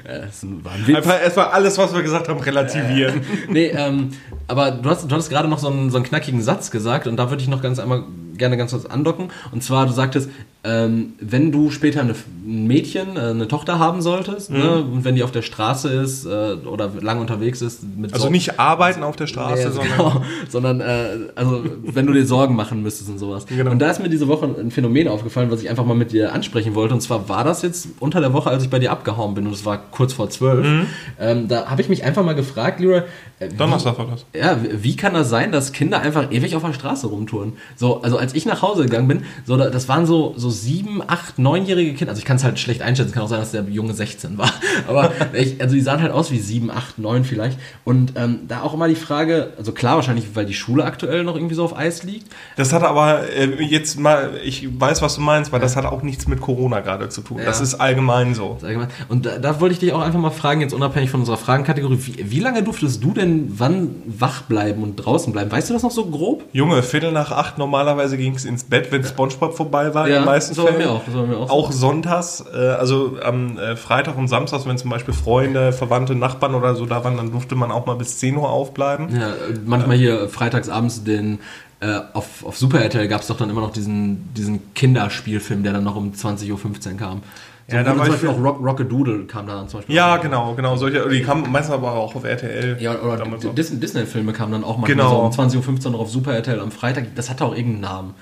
das war ein Witz. Einfach erstmal alles, was wir gesagt haben, relativieren. Äh, nee, ähm, aber du hast, du hast gerade noch so einen, so einen knackigen Satz gesagt und da würde ich noch ganz einmal gerne ganz kurz andocken. Und zwar, du sagtest, ähm, wenn du später eine, ein Mädchen, äh, eine Tochter haben solltest, ne, mhm. ne, und wenn die auf der Straße ist äh, oder lang unterwegs ist, mit also Sorgen, nicht arbeiten auf der Straße, nee, sondern genau, sondern äh, also wenn du dir Sorgen machen müsstest und sowas. Genau. Und da ist mir diese Woche ein Phänomen aufgefallen, was ich einfach mal mit dir ansprechen wollte. Und zwar war das jetzt unter der Woche, als ich bei dir abgehauen bin, und es war kurz vor zwölf. Mhm. Ähm, da habe ich mich einfach mal gefragt, Leroy. Äh, Donnerstag war das. Ja, wie kann das sein, dass Kinder einfach ewig auf der Straße rumtouren? So, also als ich nach Hause gegangen bin, so das waren so so sieben, acht, neunjährige Kinder. Also ich kann es halt schlecht einschätzen. Kann auch sein, dass der Junge 16 war. Aber ich, also die sahen halt aus wie sieben, acht, neun vielleicht. Und ähm, da auch immer die Frage, also klar wahrscheinlich, weil die Schule aktuell noch irgendwie so auf Eis liegt. Das hat aber äh, jetzt mal, ich weiß, was du meinst, weil ja. das hat auch nichts mit Corona gerade zu tun. Ja. Das ist allgemein so. Ist allgemein. Und da, da, wollte ich dich auch einfach mal fragen, jetzt unabhängig von unserer Fragenkategorie, wie, wie lange durftest du denn wann wach bleiben und draußen bleiben? Weißt du das noch so grob? Junge, Viertel nach acht, normalerweise ging es ins Bett, wenn Spongebob vorbei war, ja, meisten so Fällen. Auch, so auch. Auch sonntags, äh, also am äh, Freitag und Samstag, wenn zum Beispiel Freunde, Verwandte, Nachbarn oder so da waren, dann durfte man auch mal bis 10 Uhr aufbleiben. Ja, manchmal hier freitagsabends den äh, auf, auf Super RTL gab es doch dann immer noch diesen, diesen Kinderspielfilm, der dann noch um 20.15 Uhr kam. So, ja, da war zum Beispiel auch Rock, Rockadoodle kam da dann zum Beispiel. Ja, genau, genau. Solche, die kamen meistens aber auch auf RTL. Ja, oder Disney-Filme kamen dann auch mal genau. so um 20.15 Uhr noch auf Super RTL am Freitag. Das hatte auch irgendeinen Namen.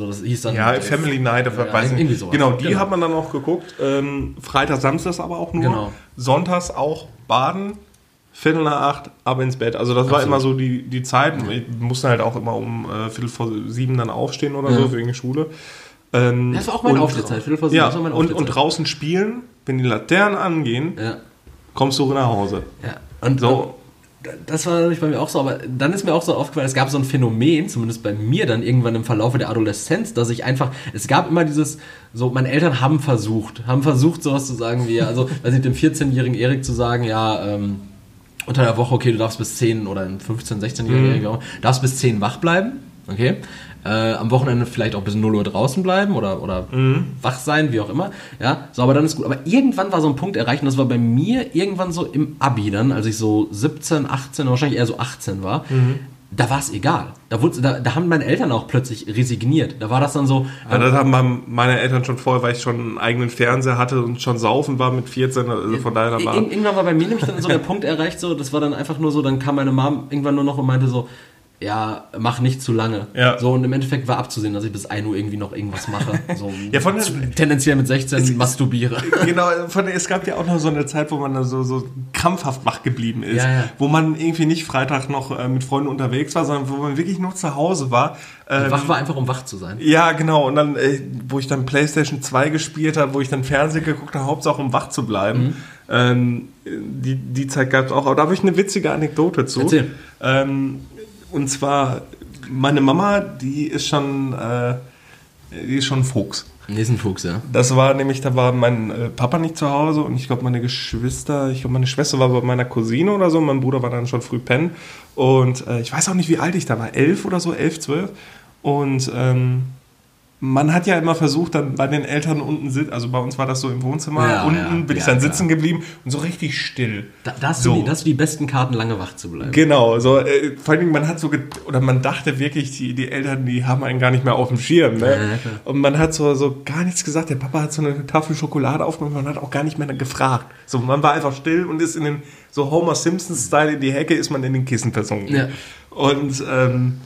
So, das hieß dann. Ja, Family Night, ja, weiß nicht. Sowas. Genau, die genau. hat man dann auch geguckt. Ähm, Freitag, Samstags aber auch nur. Genau. Sonntags auch Baden. Viertel nach acht, ab ins Bett. Also das Absolut. war immer so die, die Zeit. Ich musste halt auch immer um äh, Viertel vor sieben dann aufstehen oder ja. so wegen Schule. Ähm, das war auch meine Aufstehzeit. Viertel vor sieben. Ja, meine und, und draußen spielen, wenn die Laternen angehen, ja. kommst du nach Hause. Ja. Und so das war natürlich bei mir auch so, aber dann ist mir auch so aufgefallen, es gab so ein Phänomen, zumindest bei mir dann irgendwann im Verlauf der Adoleszenz, dass ich einfach, es gab immer dieses, so, meine Eltern haben versucht, haben versucht, sowas zu sagen wie, also, weiß ich, dem 14-jährigen Erik zu sagen, ja, ähm, unter der Woche, okay, du darfst bis 10 oder ein 15-, 16-jähriger mhm. Darfst bis 10 wach bleiben, okay, äh, am Wochenende vielleicht auch bis 0 Uhr draußen bleiben oder, oder mhm. wach sein, wie auch immer. Ja, so, aber dann ist gut. Aber irgendwann war so ein Punkt erreicht und das war bei mir irgendwann so im Abi dann, als ich so 17, 18, wahrscheinlich eher so 18 war. Mhm. Da war es egal. Da, wurde, da, da, haben meine Eltern auch plötzlich resigniert. Da war das dann so. Ja, das haben meine Eltern schon vorher, weil ich schon einen eigenen Fernseher hatte und schon saufen war mit 14. Also von daher war. Irgendwann war bei mir nämlich dann so der Punkt erreicht, so, das war dann einfach nur so, dann kam meine Mom irgendwann nur noch und meinte so, ja, mach nicht zu lange. Ja. So, und im Endeffekt war abzusehen, dass ich bis 1 Uhr irgendwie noch irgendwas mache. So, Ja, von der- tendenziell mit 16 masturbiere. Genau, von, es gab ja auch noch so eine Zeit, wo man da so, so krampfhaft wach geblieben ist. Ja, ja. Wo man irgendwie nicht Freitag noch äh, mit Freunden unterwegs war, sondern wo man wirklich nur zu Hause war. Ähm, Wach war einfach, um wach zu sein. Ja, genau. Und dann, äh, wo ich dann PlayStation 2 gespielt habe, wo ich dann Fernsehen geguckt habe, Hauptsache um wach zu bleiben. Mhm. Ähm, die, die Zeit gab es auch. Aber da habe ich eine witzige Anekdote zu. Erzähl. Ähm, und zwar, meine Mama, die ist schon, äh, die ist schon ein Fuchs. Nächsten Fuchs, ja. Das war nämlich, da war mein äh, Papa nicht zu Hause und ich glaube meine Geschwister, ich glaube meine Schwester war bei meiner Cousine oder so, mein Bruder war dann schon früh pennen und äh, ich weiß auch nicht, wie alt ich da war, elf oder so, elf, zwölf und ähm, man hat ja immer versucht, dann bei den Eltern unten sitzen, also bei uns war das so im Wohnzimmer, Ja, unten ja. bin ich Ja, dann klar. sitzen geblieben und so richtig still. Da, da, hast So. du die, da hast du die besten Karten, lange wach zu bleiben. Genau, so äh, vor allen Dingen, man hat so oder man dachte wirklich, die, die Eltern, die haben einen gar nicht mehr auf dem Schirm, ne? Und man hat so, so gar nichts gesagt. Der Papa hat so eine Tafel Schokolade aufgemacht, man hat auch gar nicht mehr gefragt. So, man war einfach still und ist in den so Homer Simpson-Style in die Hecke, ist man in den Kissen versunken. Und ähm,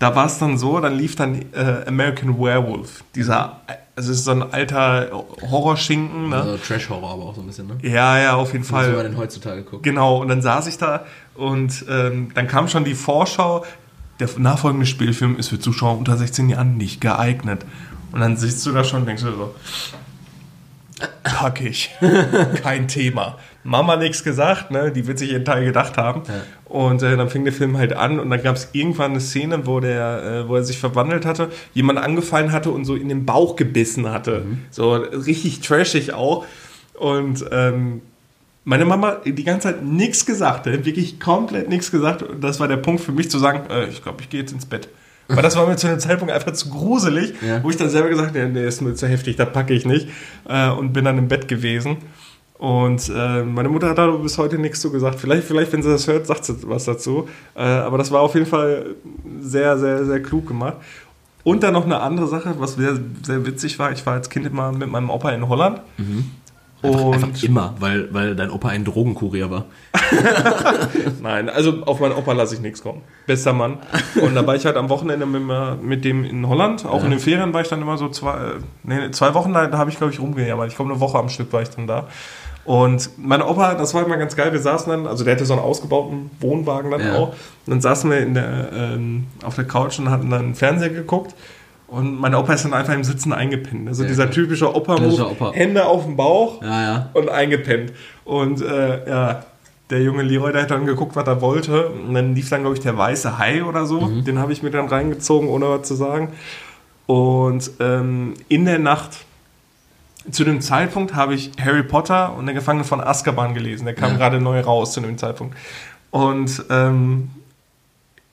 da war es dann so, dann lief dann äh, American Werewolf, dieser, also es ist so ein alter Horrorschinken, ne? Also Trash-Horror aber auch so ein bisschen, ne? Ja, ja, auf jeden So wie man Fall. denn heutzutage guckt. Genau, und dann saß ich da und ähm, dann kam schon die Vorschau, der nachfolgende Spielfilm ist für Zuschauer unter 16 Jahren nicht geeignet. Und dann sitzt du da schon und denkst du so, pack ich, kein Thema. Mama nichts gesagt, ne? die wird sich ihren Teil gedacht haben. Ja. Und äh, dann fing der Film halt an und dann gab es irgendwann eine Szene, wo, der, äh, wo er sich verwandelt hatte, jemand angefallen hatte und so in den Bauch gebissen hatte. So richtig trashig auch. Und ähm, meine Mama die ganze Zeit nichts gesagt, wirklich komplett nichts gesagt. Und das war der Punkt für mich zu sagen, äh, ich glaube, ich gehe jetzt ins Bett. Weil das war mir zu dem Zeitpunkt einfach zu gruselig, Ja. wo ich dann selber gesagt habe, nee, ist mir zu heftig, da packe ich nicht. Äh, und bin dann im Bett gewesen. Und äh, meine Mutter hat da bis heute nichts zu gesagt. Vielleicht, vielleicht, wenn sie das hört, sagt sie was dazu. Äh, aber das war auf jeden Fall sehr, sehr, sehr klug gemacht. Und dann noch eine andere Sache, was sehr, sehr witzig war. Ich war als Kind immer mit meinem Opa in Holland. Und Einfach immer, weil, weil dein Opa ein Drogenkurier war. Nein, also auf meinen Opa lasse ich nichts kommen. Bester Mann. Und da war ich halt am Wochenende mit, mit dem in Holland. Auch Ja. in den Ferien war ich dann immer so zwei, äh, nee, zwei Wochen, da, da habe ich glaube ich rumgejammert. Ich glaube eine Woche am Stück war ich dann da. Und mein Opa, das war immer ganz geil, wir saßen dann, also der hatte so einen ausgebauten Wohnwagen dann Ja. auch. Und dann saßen wir in der, ähm, auf der Couch und hatten dann Fernseher geguckt. Und mein Opa ist dann einfach im Sitzen eingepennt. Also Ja, dieser klar. typische Opa-Move. Hände auf dem Bauch Ja, ja. und eingepennt. Und äh, ja, der junge Leroy, der hat dann geguckt, was er wollte. Und dann lief dann, glaube ich, der weiße Hai oder so. Den habe ich mir dann reingezogen, ohne was zu sagen. Und ähm, in der Nacht, zu dem Zeitpunkt, habe ich Harry Potter und der Gefangene von Azkaban gelesen. Der kam Ja. gerade neu raus zu dem Zeitpunkt. Und ähm,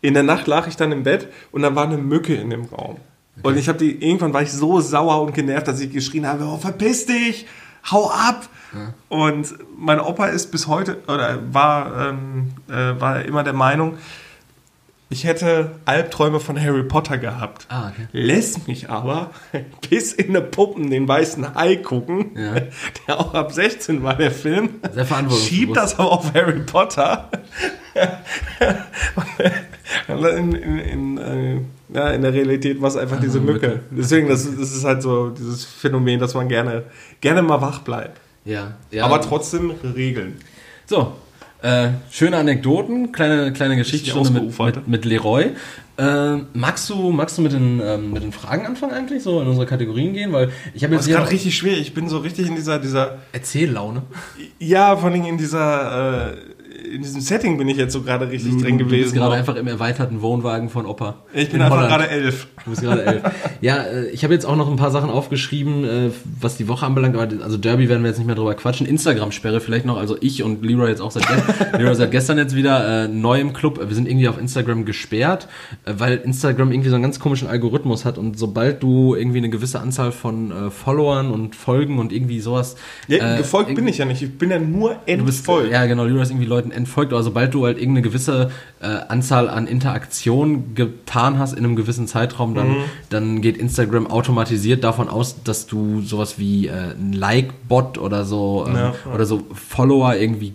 in der Nacht lag ich dann im Bett und da war eine Mücke in dem Raum. Und ich habe die, irgendwann war ich so sauer und genervt, dass ich geschrien habe, oh, verpiss dich, hau ab. Und mein Opa ist bis heute, oder war, ähm, äh, war immer der Meinung, ich hätte Albträume von Harry Potter gehabt. Ah, okay. Lässt mich aber bis in eine Puppen den weißen Hai gucken, Ja. der auch ab 16 war, der Film. Sehr verantwortungsbewusst. Schiebt das aber auf Harry Potter. In, in, in, äh, ja, in der Realität war es einfach diese Mücke. Deswegen, das, das ist halt so dieses Phänomen, dass man gerne, gerne mal wach bleibt. Ja, ja. Aber trotzdem Regeln. So, äh, schöne Anekdoten, kleine, kleine Geschichtsstunde mit, mit, mit Leroy. Äh, magst du, magst du mit, den, ähm, mit den Fragen anfangen eigentlich, so in unsere Kategorien gehen? Weil ich habe Das jetzt ist gerade richtig schwer. Ich bin so richtig in dieser, dieser, Erzähllaune. ja, vor allem in dieser, äh, in diesem Setting bin ich jetzt so gerade richtig drin Du bist gewesen. gerade einfach im erweiterten Wohnwagen von Opa. ich bin in einfach gerade elf. Du bist gerade elf. ja, äh, ich habe jetzt auch noch ein paar Sachen aufgeschrieben, äh, was die Woche anbelangt. Also Derby werden wir jetzt nicht mehr drüber quatschen. Instagram-Sperre vielleicht noch. Also ich und Leroy jetzt auch seit, Leroy seit gestern jetzt wieder äh, neu im Club. Wir sind irgendwie auf Instagram gesperrt, äh, weil Instagram irgendwie so einen ganz komischen Algorithmus hat. Und sobald du irgendwie eine gewisse Anzahl von äh, Followern und Folgen und irgendwie sowas... Ja, äh, gefolgt bin ich ja nicht. Ich bin ja nur Du entfolgt. ja, genau, Leroy ist irgendwie Leuten entfolgt, aber sobald du halt irgendeine gewisse äh, Anzahl an Interaktionen getan hast in einem gewissen Zeitraum, dann, Mhm. dann geht Instagram automatisiert davon aus, dass du sowas wie äh, ein Like-Bot oder so ähm, Ja, ja. oder so Follower irgendwie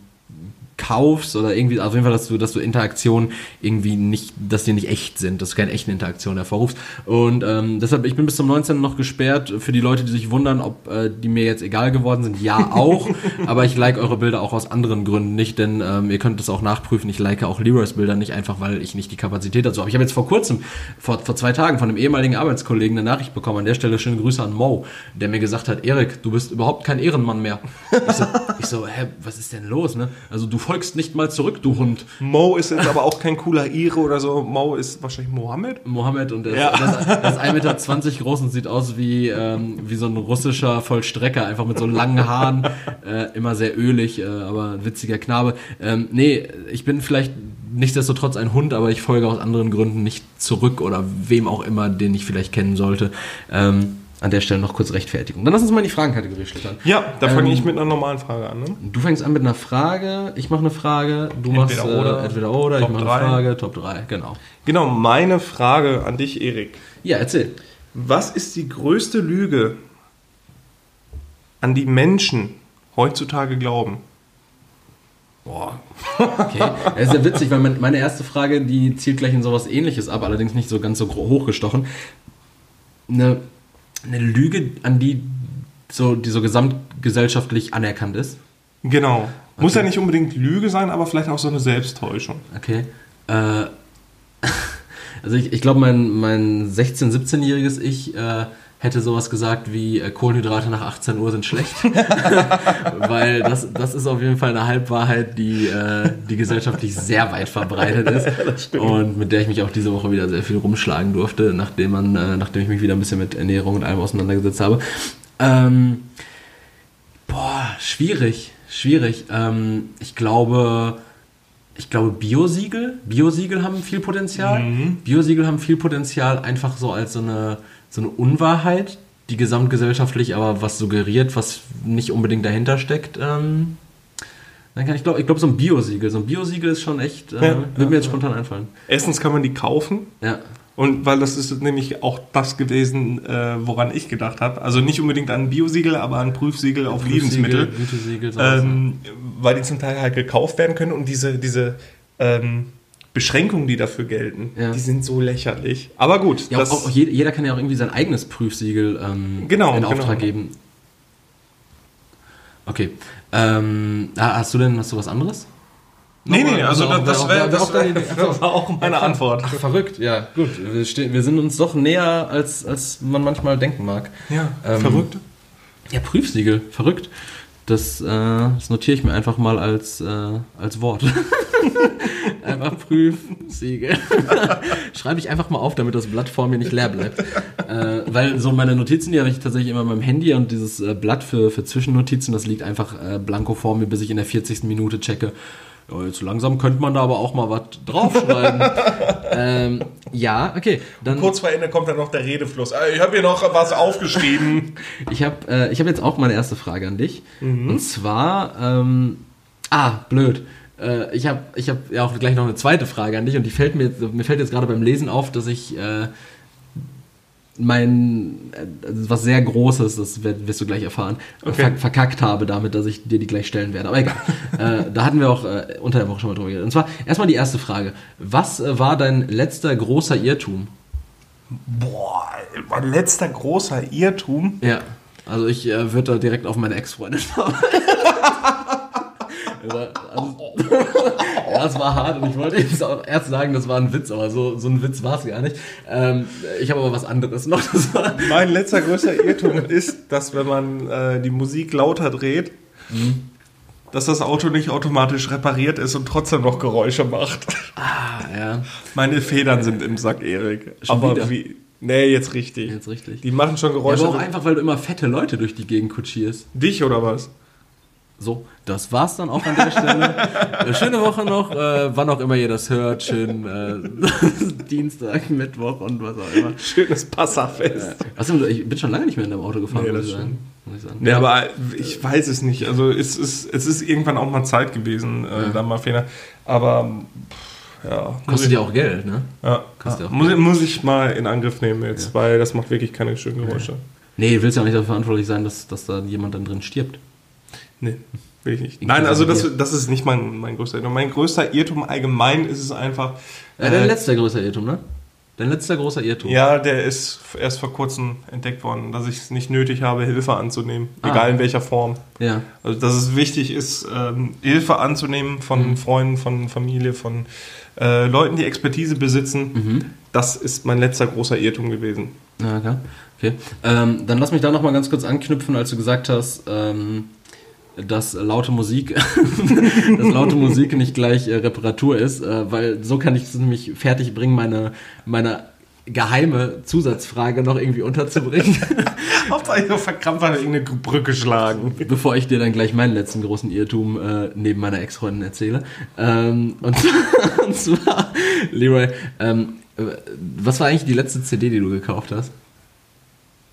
kaufst oder irgendwie, auf jeden Fall, dass du, dass du Interaktionen irgendwie nicht, dass die nicht echt sind, dass du keine echten Interaktionen hervorrufst. Und ähm, deshalb, ich bin bis zum 19. noch gesperrt. Für die Leute, die sich wundern, ob äh, die mir jetzt egal geworden sind, ja auch. aber ich like eure Bilder auch aus anderen Gründen nicht, denn ähm, ihr könnt das auch nachprüfen. Ich like auch Leroys Bilder nicht einfach, weil ich nicht die Kapazität dazu habe. Ich habe jetzt vor kurzem, vor, vor zwei Tagen, von einem ehemaligen Arbeitskollegen eine Nachricht bekommen. An der Stelle schöne Grüße an Mo, der mir gesagt hat, Erik, du bist überhaupt kein Ehrenmann mehr. Ich so, ich so hä, was ist denn los? Ne? Also du folgst nicht mal zurück, du Hund. Mo ist jetzt aber auch kein cooler Ire oder so. Mo ist wahrscheinlich Mohammed. Mohammed und der, ja. ist, der ist 1,20 Meter groß und sieht aus wie, ähm, wie so ein russischer Vollstrecker, einfach mit so langen Haaren, äh, immer sehr ölig, äh, aber ein witziger Knabe. Ähm, nee, ich bin vielleicht nichtsdestotrotz ein Hund, aber ich folge aus anderen Gründen nicht zurück oder wem auch immer, den ich vielleicht kennen sollte. Ähm, an der Stelle noch kurz Rechtfertigung. Dann lass uns mal in die Fragenkategorie schlittern. Ja, da fange ähm, ich mit einer normalen Frage an. Ne? Du fängst an mit einer Frage, ich mache eine Frage, du entweder machst äh, oder, entweder oder, ich mache eine Frage, Top 3, genau. Genau, meine Frage an dich, Erik. Ja, erzähl. Was ist die größte Lüge, an die Menschen heutzutage glauben? Boah. Okay. Das ist ja witzig, weil meine erste Frage, die zielt gleich in sowas ähnliches ab, allerdings nicht so ganz so hochgestochen. Eine eine Lüge, an die so, die so gesamtgesellschaftlich anerkannt ist. Genau. Okay. Muss ja nicht unbedingt Lüge sein, aber vielleicht auch so eine Selbsttäuschung. Okay. Äh, also ich, ich glaube, mein, mein 16-, 17-jähriges Ich äh, hätte sowas gesagt wie äh, Kohlenhydrate nach 18 Uhr sind schlecht. Weil das, das ist auf jeden Fall eine Halbwahrheit, die, äh, die gesellschaftlich sehr weit verbreitet ist. und mit der ich mich auch diese Woche wieder sehr viel rumschlagen durfte, nachdem, man, äh, nachdem ich mich wieder ein bisschen mit Ernährung und allem auseinandergesetzt habe. Ähm, boah, schwierig, schwierig. Ähm, ich glaube ich glaube, Biosiegel, Biosiegel haben viel Potenzial. Mhm. Biosiegel haben viel Potenzial, einfach so als so eine, so eine Unwahrheit, die gesamtgesellschaftlich aber was suggeriert, was nicht unbedingt dahinter steckt. Ähm, dann kann ich glaube, ich glaube, so ein Biosiegel, so ein Biosiegel ist schon echt, äh, ja, wird ja, mir jetzt ja. spontan einfallen. Erstens kann man die kaufen. Ja. Und weil das ist nämlich auch das gewesen, äh, woran ich gedacht habe. Also nicht unbedingt an Biosiegel, aber an Prüfsiegel auf Prüfsiegel, Lebensmittel. Ähm, weil die zum Teil halt gekauft werden können und diese, diese ähm, Beschränkungen, die dafür gelten, ja. die sind so lächerlich. Aber gut. Ja, auch, auch jeder, kann ja auch irgendwie sein eigenes Prüfsiegel ähm, genau, in Auftrag genau. geben. Okay. Ähm, hast du denn hast du was anderes? Nee, nee, also, also das, das wäre das, wär, das war auch meine Antwort. Ach, verrückt, ja, gut. Wir, stehen, wir sind uns doch näher, als, als man manchmal denken mag. Ja, ähm, verrückt. Ja, Prüfsiegel, verrückt. Das, äh, das notiere ich mir einfach mal als, äh, als Wort. einfach Prüfsiegel. Schreibe ich einfach mal auf, damit das Blatt vor mir nicht leer bleibt. Äh, weil so meine Notizen, die habe ich tatsächlich immer beim Handy und dieses äh, Blatt für, für Zwischennotizen, das liegt einfach äh, blanko vor mir, bis ich in der 40. Minute checke. Ja, jetzt langsam könnte man da aber auch mal was draufschreiben. ähm, ja, okay. Dann, kurz vor Ende kommt dann noch der Redefluss. Äh, ich habe hier noch was aufgeschrieben. ich habe äh, hab jetzt auch meine erste Frage an dich. Mhm. Und zwar, ähm, ah, blöd. Äh, ich habe ich hab ja auch gleich noch eine zweite Frage an dich und die fällt mir, mir fällt jetzt gerade beim Lesen auf, dass ich äh, mein, äh, was sehr Großes, das wirst du gleich erfahren, okay. verkackt habe damit, dass ich dir die gleich stellen werde. Aber egal. äh, da hatten wir auch äh, unter der Woche schon mal drüber geredet. Und zwar erstmal die erste Frage. Was äh, war dein letzter großer Irrtum? Boah, mein letzter großer Irrtum? Ja. Also ich äh, würde da direkt auf meine Ex-Freundin schauen. also, ja, es war hart und ich wollte jetzt auch erst sagen, das war ein Witz, aber so, so ein Witz war es gar nicht. Ähm, ich habe aber was anderes noch. mein letzter größter Irrtum ist, dass wenn man äh, die Musik lauter dreht, mhm. dass das Auto nicht automatisch repariert ist und trotzdem noch Geräusche macht. Ah, ja. Meine Federn sind im Sack, Erik. Schon aber wieder? wie. Nee, jetzt richtig. Jetzt richtig. Die machen schon Geräusche. Ja, aber auch einfach, weil du immer fette Leute durch die Gegend kutschierst. Dich oder was? So, das war's dann auch an der Stelle. Äh, schöne Woche noch, äh, wann auch immer ihr das hört. Schön äh, Dienstag, Mittwoch und was auch immer. Schönes Passafest. Äh, also, ich bin schon lange nicht mehr in deinem Auto gefahren, nee, muss, ich sagen, muss ich sagen. Nee, aber ich weiß es nicht. Also es ist, es ist irgendwann auch mal Zeit gewesen, äh, ja. da mal Fehler. Aber ja. Kostet ja auch Geld, ne? Ja. ja. Muss, muss, ich mal in Angriff nehmen jetzt, ja. weil das macht wirklich keine schönen Geräusche. Nee, du willst ja auch nicht dafür verantwortlich sein, dass, dass da jemand dann drin stirbt. Nee. Will ich nicht. Nein, also das, das ist nicht mein, mein größter Irrtum. Mein größter Irrtum allgemein ist es einfach. Ja, dein äh, letzter größter Irrtum, ne? Dein letzter großer Irrtum. Ja, der ist erst vor kurzem entdeckt worden, dass ich es nicht nötig habe, Hilfe anzunehmen, ah. egal in welcher Form. Ja. Also, dass es wichtig ist, ähm, Hilfe anzunehmen von mhm. Freunden, von Familie, von äh, Leuten, die Expertise besitzen. Mhm. Das ist mein letzter großer Irrtum gewesen. Ja, okay. okay. Ähm, dann lass mich da nochmal ganz kurz anknüpfen, als du gesagt hast, ähm, dass laute Musik, dass laute Musik nicht gleich äh, Reparatur ist, äh, weil so kann ich es nämlich fertig bringen, meine, meine geheime Zusatzfrage noch irgendwie unterzubringen. Hauptsache ich so verkrampft an irgendeine Brücke schlagen. Bevor ich dir dann gleich meinen letzten großen Irrtum äh, neben meiner Ex-Freundin erzähle. Ähm, und, und, zwar, Leroy, ähm, äh, was war eigentlich die letzte CD, die du gekauft hast?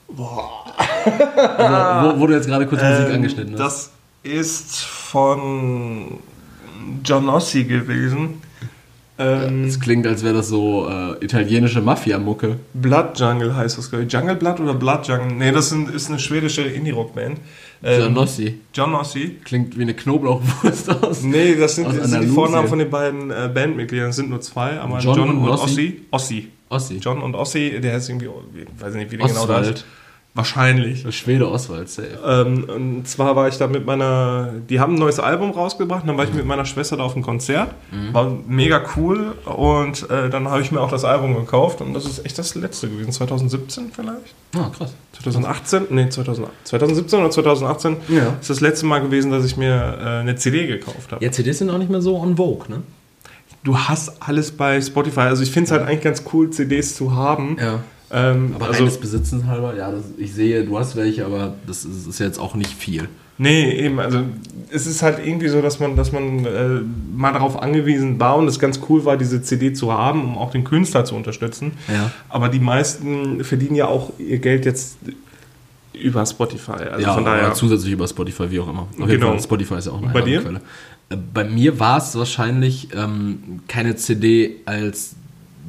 Boah. Also, wo, wo, du jetzt gerade kurz Musik ähm, angeschnitten hast. Das ist von John Ossi gewesen. Ähm, es klingt, als wäre das so äh, italienische Mafia-Mucke. Blood Jungle heißt das, glaube ich. Jungle Blood oder Blood Jungle? Nee, das ist eine schwedische Indie-Rock-Band. Ähm, John Ossi. John Ossi. Klingt wie eine Knoblauchwurst aus. Nee, das sind, das sind die Vornamen von den beiden äh, Bandmitgliedern. Es sind nur zwei, aber John, John und, und Ossi. Ossi. Ossi. John und Ossi, der heißt irgendwie, ich weiß nicht, wie der genau da ist. Wahrscheinlich. Schwede Oswald, safe. Ähm, und zwar war ich da mit meiner, die haben ein neues Album rausgebracht, dann war ich mit meiner Schwester da auf einem Konzert, mhm. war mega cool und äh, dann habe ich mir auch das Album gekauft und das ist echt das letzte gewesen, 2017 vielleicht? Ah, krass. 2018? Nee, 2000, 2017 oder 2018 ja. ist das letzte Mal gewesen, dass ich mir äh, eine CD gekauft habe. Ja, CDs sind auch nicht mehr so on vogue, ne? Du hast alles bei Spotify, also ich finde es halt eigentlich ganz cool, CDs zu haben. Ja ähm, aber also, reines Besitzens halber, ja, das, ich sehe, du hast welche, aber das ist, ist, jetzt auch nicht viel. Nee, eben, also es ist halt irgendwie so, dass man, dass man äh, mal darauf angewiesen war und es ganz cool war, diese CD zu haben, um auch den Künstler zu unterstützen. Ja. Aber die meisten verdienen ja auch ihr Geld jetzt über Spotify. Also ja, von daher zusätzlich über Spotify, wie auch immer. Auf genau. Fall, Spotify ist ja auch eine Bei dir? Quelle. Äh, bei mir war es wahrscheinlich ähm, keine CD als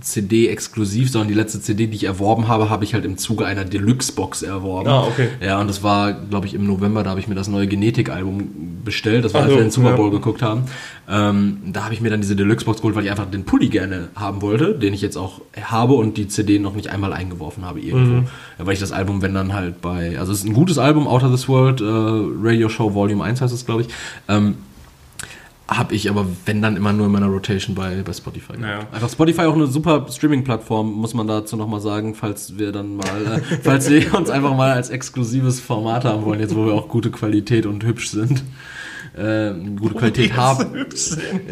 CD exklusiv, sondern die letzte CD, die ich erworben habe, habe ich halt im Zuge einer Deluxe-Box erworben. Ah, okay. Ja, und das war, glaube ich, im November, da habe ich mir das neue Genetik-Album bestellt, das war, als wir den Super Bowl ja. geguckt haben. Ähm, da habe ich mir dann diese Deluxe-Box geholt, weil ich einfach den Pulli gerne haben wollte, den ich jetzt auch habe und die CD noch nicht einmal eingeworfen habe irgendwo. Mhm. Ja, weil ich das Album, wenn dann halt bei, also es ist ein gutes Album, Outer This World, äh, Radio Show Volume 1 heißt es, glaube ich. Ähm, habe ich aber, wenn dann immer nur in meiner Rotation bei, bei Spotify. Ja. Einfach Spotify auch eine super Streaming-Plattform, muss man dazu nochmal sagen, falls wir dann mal, äh, falls wir uns einfach mal als exklusives Format haben wollen, jetzt wo wir auch gute Qualität und hübsch sind. Äh, gute Qualität haben.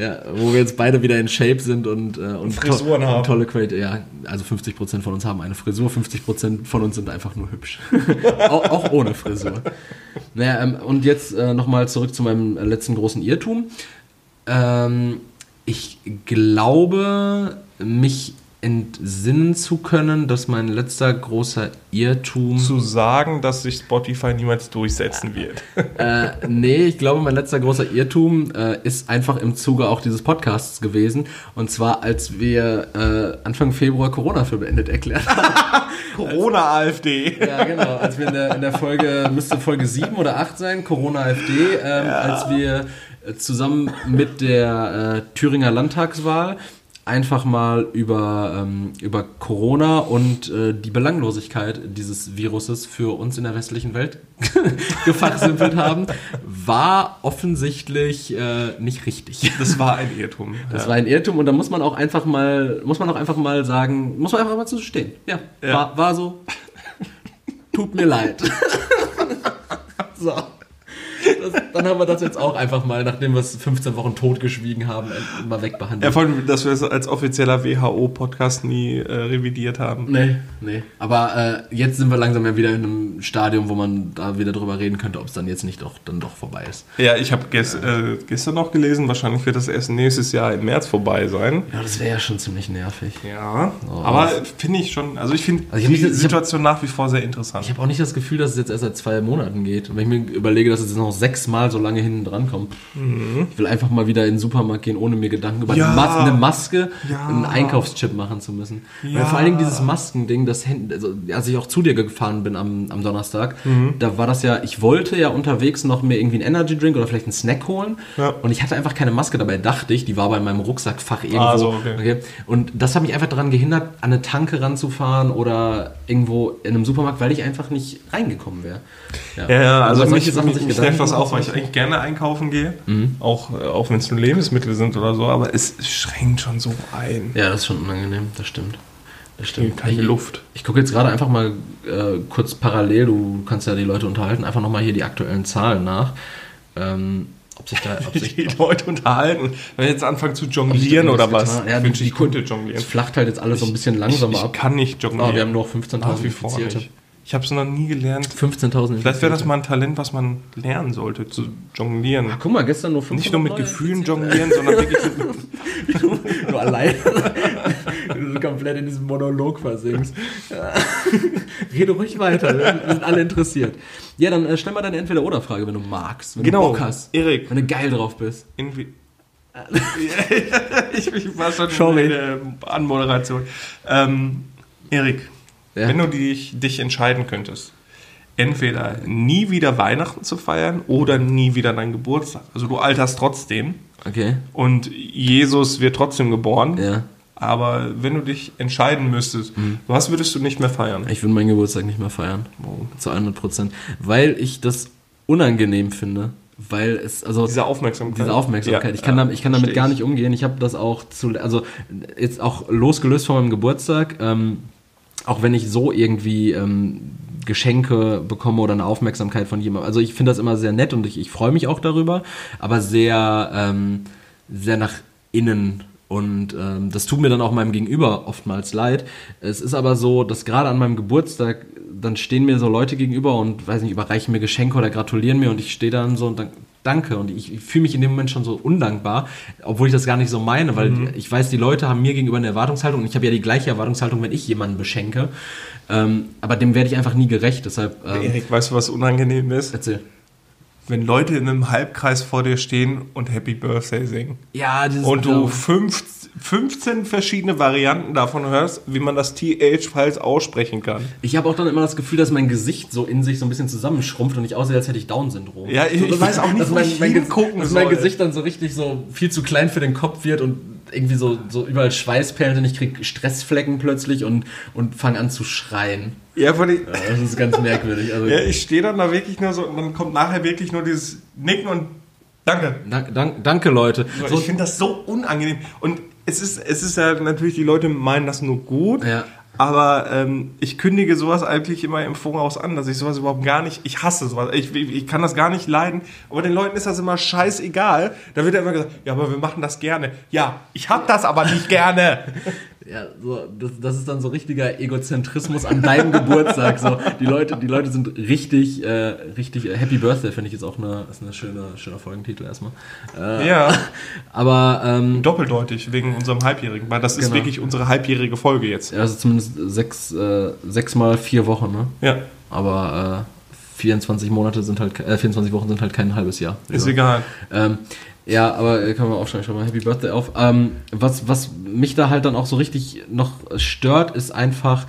Ja, wo wir jetzt beide wieder in Shape sind und, äh, und, Frisuren to haben. tolle Qualität. Ja, also 50% von uns haben eine Frisur, 50% von uns sind einfach nur hübsch. auch, auch, ohne Frisur. Naja, ähm, und jetzt äh, nochmal zurück zu meinem letzten großen Irrtum. Ähm, ich glaube, mich entsinnen zu können, dass mein letzter großer Irrtum. Zu sagen, dass sich Spotify niemals durchsetzen wird. äh, nee, ich glaube, mein letzter großer Irrtum äh, ist einfach im Zuge auch dieses Podcasts gewesen. Und zwar, als wir äh, Anfang Februar Corona für beendet erklärt haben. Corona-AfD. ja, genau. Als wir in der, in der Folge, müsste Folge 7 oder 8 sein, Corona-AfD, ähm, ja. als wir zusammen mit der äh, Thüringer Landtagswahl einfach mal über, ähm, über Corona und äh, die Belanglosigkeit dieses Viruses für uns in der westlichen Welt gefachsimpelt haben, war offensichtlich äh, nicht richtig. Das war ein Irrtum. Das ja. war ein Irrtum und da muss man auch einfach mal, muss man auch einfach mal sagen, muss man einfach mal zu stehen. Ja, ja. War, war so. Tut mir leid. so. Das, dann haben wir das jetzt auch einfach mal, nachdem wir es 15 Wochen totgeschwiegen haben, mal wegbehandelt. Ja, vor allem, dass wir es als offizieller WHO-Podcast nie äh, revidiert haben. Nee, nee. Aber äh, jetzt sind wir langsam ja wieder in einem Stadium, wo man da wieder drüber reden könnte, ob es dann jetzt nicht doch, dann doch vorbei ist. Ja, ich habe ges äh, gestern noch gelesen, wahrscheinlich wird das erst nächstes Jahr im März vorbei sein. Ja, das wäre ja schon ziemlich nervig. Ja, oh, aber finde ich schon, also ich finde also die Situation hab, nach wie vor sehr interessant. Ich habe auch nicht das Gefühl, dass es jetzt erst seit zwei Monaten geht. Und wenn ich mir überlege, dass es jetzt noch sechs Mal so lange hinten dran kommen. Mhm. Ich will einfach mal wieder in den Supermarkt gehen, ohne mir Gedanken über ja. Eine Maske, ja. einen Einkaufschip machen zu müssen. Ja. Weil vor allen Dingen dieses Maskending, das also, als ich auch zu dir gefahren bin am, am Donnerstag, mhm. da war das ja, ich wollte ja unterwegs noch mir irgendwie einen Energy Drink oder vielleicht einen Snack holen und ich hatte einfach keine Maske dabei, dachte ich, die war bei meinem Rucksackfach irgendwo. Ah, so, okay. okay. Und das hat mich einfach daran gehindert, an eine Tanke ranzufahren oder irgendwo in einem Supermarkt, weil ich einfach nicht reingekommen wäre. Ja, ja also, also mich, Sachen mich, mich das auch, weil ich eigentlich gerne einkaufen gehe, mhm. auch, äh, auch wenn es nur Lebensmittel sind oder so, aber es schränkt schon so ein. Ja, das ist schon unangenehm, das stimmt. Das stimmt. Keine Luft. Ich gucke jetzt gerade einfach mal äh, kurz parallel, du kannst ja die Leute unterhalten, einfach nochmal hier die aktuellen Zahlen nach. Ähm, ob sich da ob sich, die Leute unterhalten. Wenn wir jetzt anfangen zu jonglieren oder was? Ja, ich, ich könnte jonglieren. Es flacht halt jetzt alles so ein bisschen langsamer ich, ich ab. Ich kann nicht jonglieren. Oh, wir haben nur 15.000 Infizierte. Ich habe es noch nie gelernt. 15.000. Vielleicht wäre das mal ein Talent, was man lernen sollte, zu jonglieren. Ach, guck mal, gestern nur 500 Nicht nur mit Gefühlen jonglieren, sondern wirklich mit nur allein. du komplett in diesem Monolog versinkst. Rede ruhig weiter, wir sind alle interessiert. Ja, dann äh, stell mal deine Entweder-Oder-Frage, wenn du magst, wenn genau, du Bock hast. Erik. Wenn du geil drauf bist. Irgendwie ich, ich, war schon Sorry. in der Anmoderation. Ähm, Erik, ja. Wenn du dich, dich entscheiden könntest, entweder nie wieder Weihnachten zu feiern oder nie wieder dein Geburtstag. Also du alterst trotzdem. Okay. Und Jesus wird trotzdem geboren. Ja. Aber wenn du dich entscheiden müsstest, mhm. was würdest du nicht mehr feiern? Ich würde meinen Geburtstag nicht mehr feiern. Oh. Zu 100 Prozent. Weil ich das unangenehm finde. Weil es, also. Diese Aufmerksamkeit. Diese Aufmerksamkeit. Ja, ich kann, ja, damit, ich kann damit gar nicht umgehen. Ich habe das auch zu, also jetzt auch losgelöst von meinem Geburtstag. Ähm, auch wenn ich so irgendwie ähm, Geschenke bekomme oder eine Aufmerksamkeit von jemandem. Also ich finde das immer sehr nett und ich, ich freue mich auch darüber, aber sehr, ähm, sehr nach innen und ähm, das tut mir dann auch meinem Gegenüber oftmals leid. Es ist aber so, dass gerade an meinem Geburtstag, dann stehen mir so Leute gegenüber und, weiß nicht, überreichen mir Geschenke oder gratulieren mir und ich stehe dann so und dann, danke. Und ich, ich fühle mich in dem Moment schon so undankbar, obwohl ich das gar nicht so meine, weil mhm. ich weiß, die Leute haben mir gegenüber eine Erwartungshaltung und ich habe ja die gleiche Erwartungshaltung, wenn ich jemanden beschenke. Ähm, aber dem werde ich einfach nie gerecht. Deshalb. Ähm, Erik, weißt du, was unangenehm ist? Erzähl wenn Leute in einem Halbkreis vor dir stehen und Happy Birthday singen. Ja, das Und du fünf, 15 verschiedene Varianten davon hörst, wie man das TH falls aussprechen kann. Ich habe auch dann immer das Gefühl, dass mein Gesicht so in sich so ein bisschen zusammenschrumpft und ich aussehe, als hätte ich Down-Syndrom. Ja, ich, so, ich weiß auch nicht, dass mein, mein, gucken dass mein Gesicht dann so richtig so viel zu klein für den Kopf wird und irgendwie so, so überall Schweißperlen. Ich kriege Stressflecken plötzlich und, und fange an zu schreien. Ja, von ja, das ist ganz merkwürdig. Also, ja, ich stehe dann da wirklich nur so und dann kommt nachher wirklich nur dieses Nicken und Danke. Dank, dank, danke, Leute. So, ich finde das so unangenehm. Und es ist, es ist ja natürlich, die Leute meinen das nur gut. Ja. Aber ähm, ich kündige sowas eigentlich immer im Voraus an, dass ich sowas überhaupt gar nicht, ich hasse sowas, ich, ich kann das gar nicht leiden, aber den Leuten ist das immer scheißegal. Da wird ja immer gesagt, ja, aber wir machen das gerne. Ja, ich hab das aber nicht gerne. Ja, so, das, das ist dann so richtiger Egozentrismus an deinem Geburtstag. So, die Leute, die Leute sind richtig, äh, richtig. Äh, Happy Birthday finde ich jetzt auch eine, ist eine schöne, schöner Folgentitel erstmal. Äh, ja. Aber ähm, doppeldeutig wegen unserem halbjährigen, weil das genau. ist wirklich unsere halbjährige Folge jetzt. Ja, also zumindest sechs, äh, sechs mal vier Wochen, ne? Ja. Aber äh, 24 Monate sind halt, äh, 24 Wochen sind halt kein halbes Jahr. Ist also, egal. Ähm, ja, aber äh, kann man aufschreiben, schon mal Happy Birthday auf. Ähm, was, was mich da halt dann auch so richtig noch stört, ist einfach,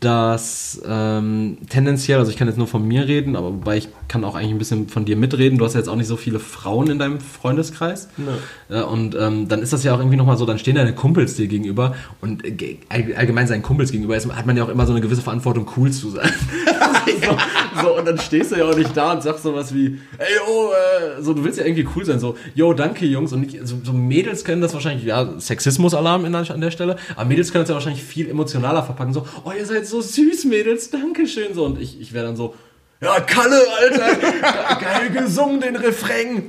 dass ähm, tendenziell, also ich kann jetzt nur von mir reden, aber wobei ich kann auch eigentlich ein bisschen von dir mitreden. Du hast ja jetzt auch nicht so viele Frauen in deinem Freundeskreis. Nee. und ähm, dann ist das ja auch irgendwie nochmal so, dann stehen deine Kumpels dir gegenüber und äh, allgemein seinen Kumpels gegenüber ist, hat man ja auch immer so eine gewisse Verantwortung, cool zu sein. so, so, und dann stehst du ja auch nicht da und sagst sowas wie, ey, oh, äh, so, du willst ja irgendwie cool sein, so, yo, danke Jungs. Und nicht, so, so Mädels können das wahrscheinlich, ja, Sexismus-Alarm an der Stelle, aber Mädels können das ja wahrscheinlich viel emotionaler verpacken, so, oh, ihr seid so süß, Mädels, danke schön, so. Und ich, ich wäre dann so, ja, Kalle, Alter, geil gesungen, den Refrain,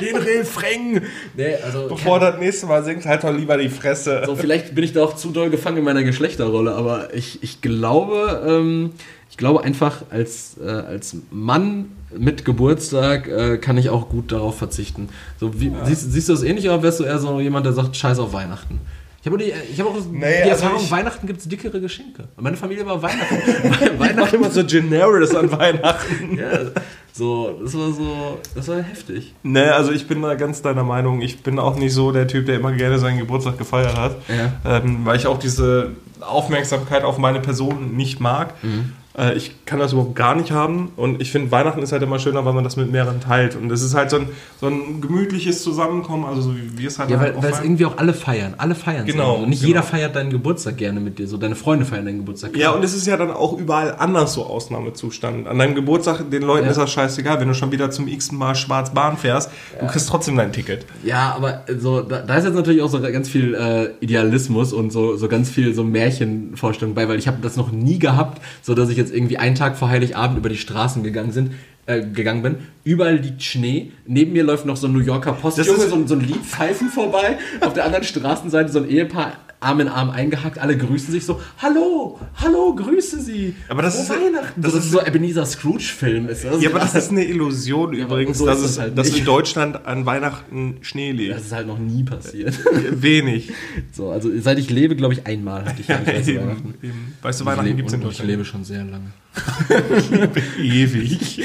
den Refrain. Nee, also, Bevor das nächste Mal singt, halt doch lieber die Fresse. So, vielleicht bin ich da auch zu doll gefangen in meiner Geschlechterrolle, aber ich, ich glaube, ähm, ich glaube einfach, als, äh, als Mann mit Geburtstag äh, kann ich auch gut darauf verzichten. So, wie, ja. siehst, siehst, du das ähnlich oder wärst du eher so jemand, der sagt, scheiß auf Weihnachten? Ich habe hab auch nee, die also Erfahrung, Weihnachten gibt es dickere Geschenke. Meine Familie war Weihnachten. Weihnachten immer so generous an Weihnachten. ja, So, das war so, das war heftig. Ne, also ich bin da ganz deiner Meinung. Ich bin auch nicht so der Typ, der immer gerne seinen Geburtstag gefeiert hat. Ja. Ähm, weil ich auch diese Aufmerksamkeit auf meine Person nicht mag. Mhm. Äh, ich kann das überhaupt gar nicht haben. Und ich finde, Weihnachten ist halt immer schöner, weil man das mit mehreren teilt. Und es ist halt so ein, so ein gemütliches Zusammenkommen, also so wie wir es halt Ja, weil, weil es irgendwie auch alle feiern. Alle feiern Genau. Und nicht genau. jeder feiert deinen Geburtstag gerne mit dir. So deine Freunde feiern deinen Geburtstag. Ja, und es ist ja dann auch überall anders so Ausnahmezustand. An deinem Geburtstag, den Leuten Ja. ist das scheißegal. Wenn du schon wieder zum x Mal Schwarzbahn fährst, du kriegst trotzdem dein Ticket. Ja, aber so, da, da ist jetzt natürlich auch so ganz viel äh, Idealismus und so, so ganz viel so Märchenvorstellung bei, weil ich habe das noch nie gehabt, so dass ich jetzt irgendwie einen Tag vor Heiligabend über die Straßen gegangen sind, äh, gegangen bin. Überall liegt Schnee. Neben mir läuft noch so ein New Yorker Postjunge, so, ein- so ein Liedpfeifen vorbei. Auf der anderen Straßenseite so ein Ehepaar Arm in Arm eingehackt, alle grüßen sich so, hallo, hallo, grüße Sie. Aber das ist- Weihnachten. das Das, ist so Ebenezer Scrooge-Film. Ist das? Ja, aber das ist eine Illusion aber übrigens, so dass, es, halt dass in Deutschland an Weihnachten Schnee liegt. das ist halt noch nie passiert. Wenig. So, also seit ich lebe, glaube ich, einmal hatte ich Ja, zu eben, Weihnachten. eben. Weißt du, Ich Weihnachten lebe- gibt es in und Ich Deutschland. lebe schon sehr lange. ewig.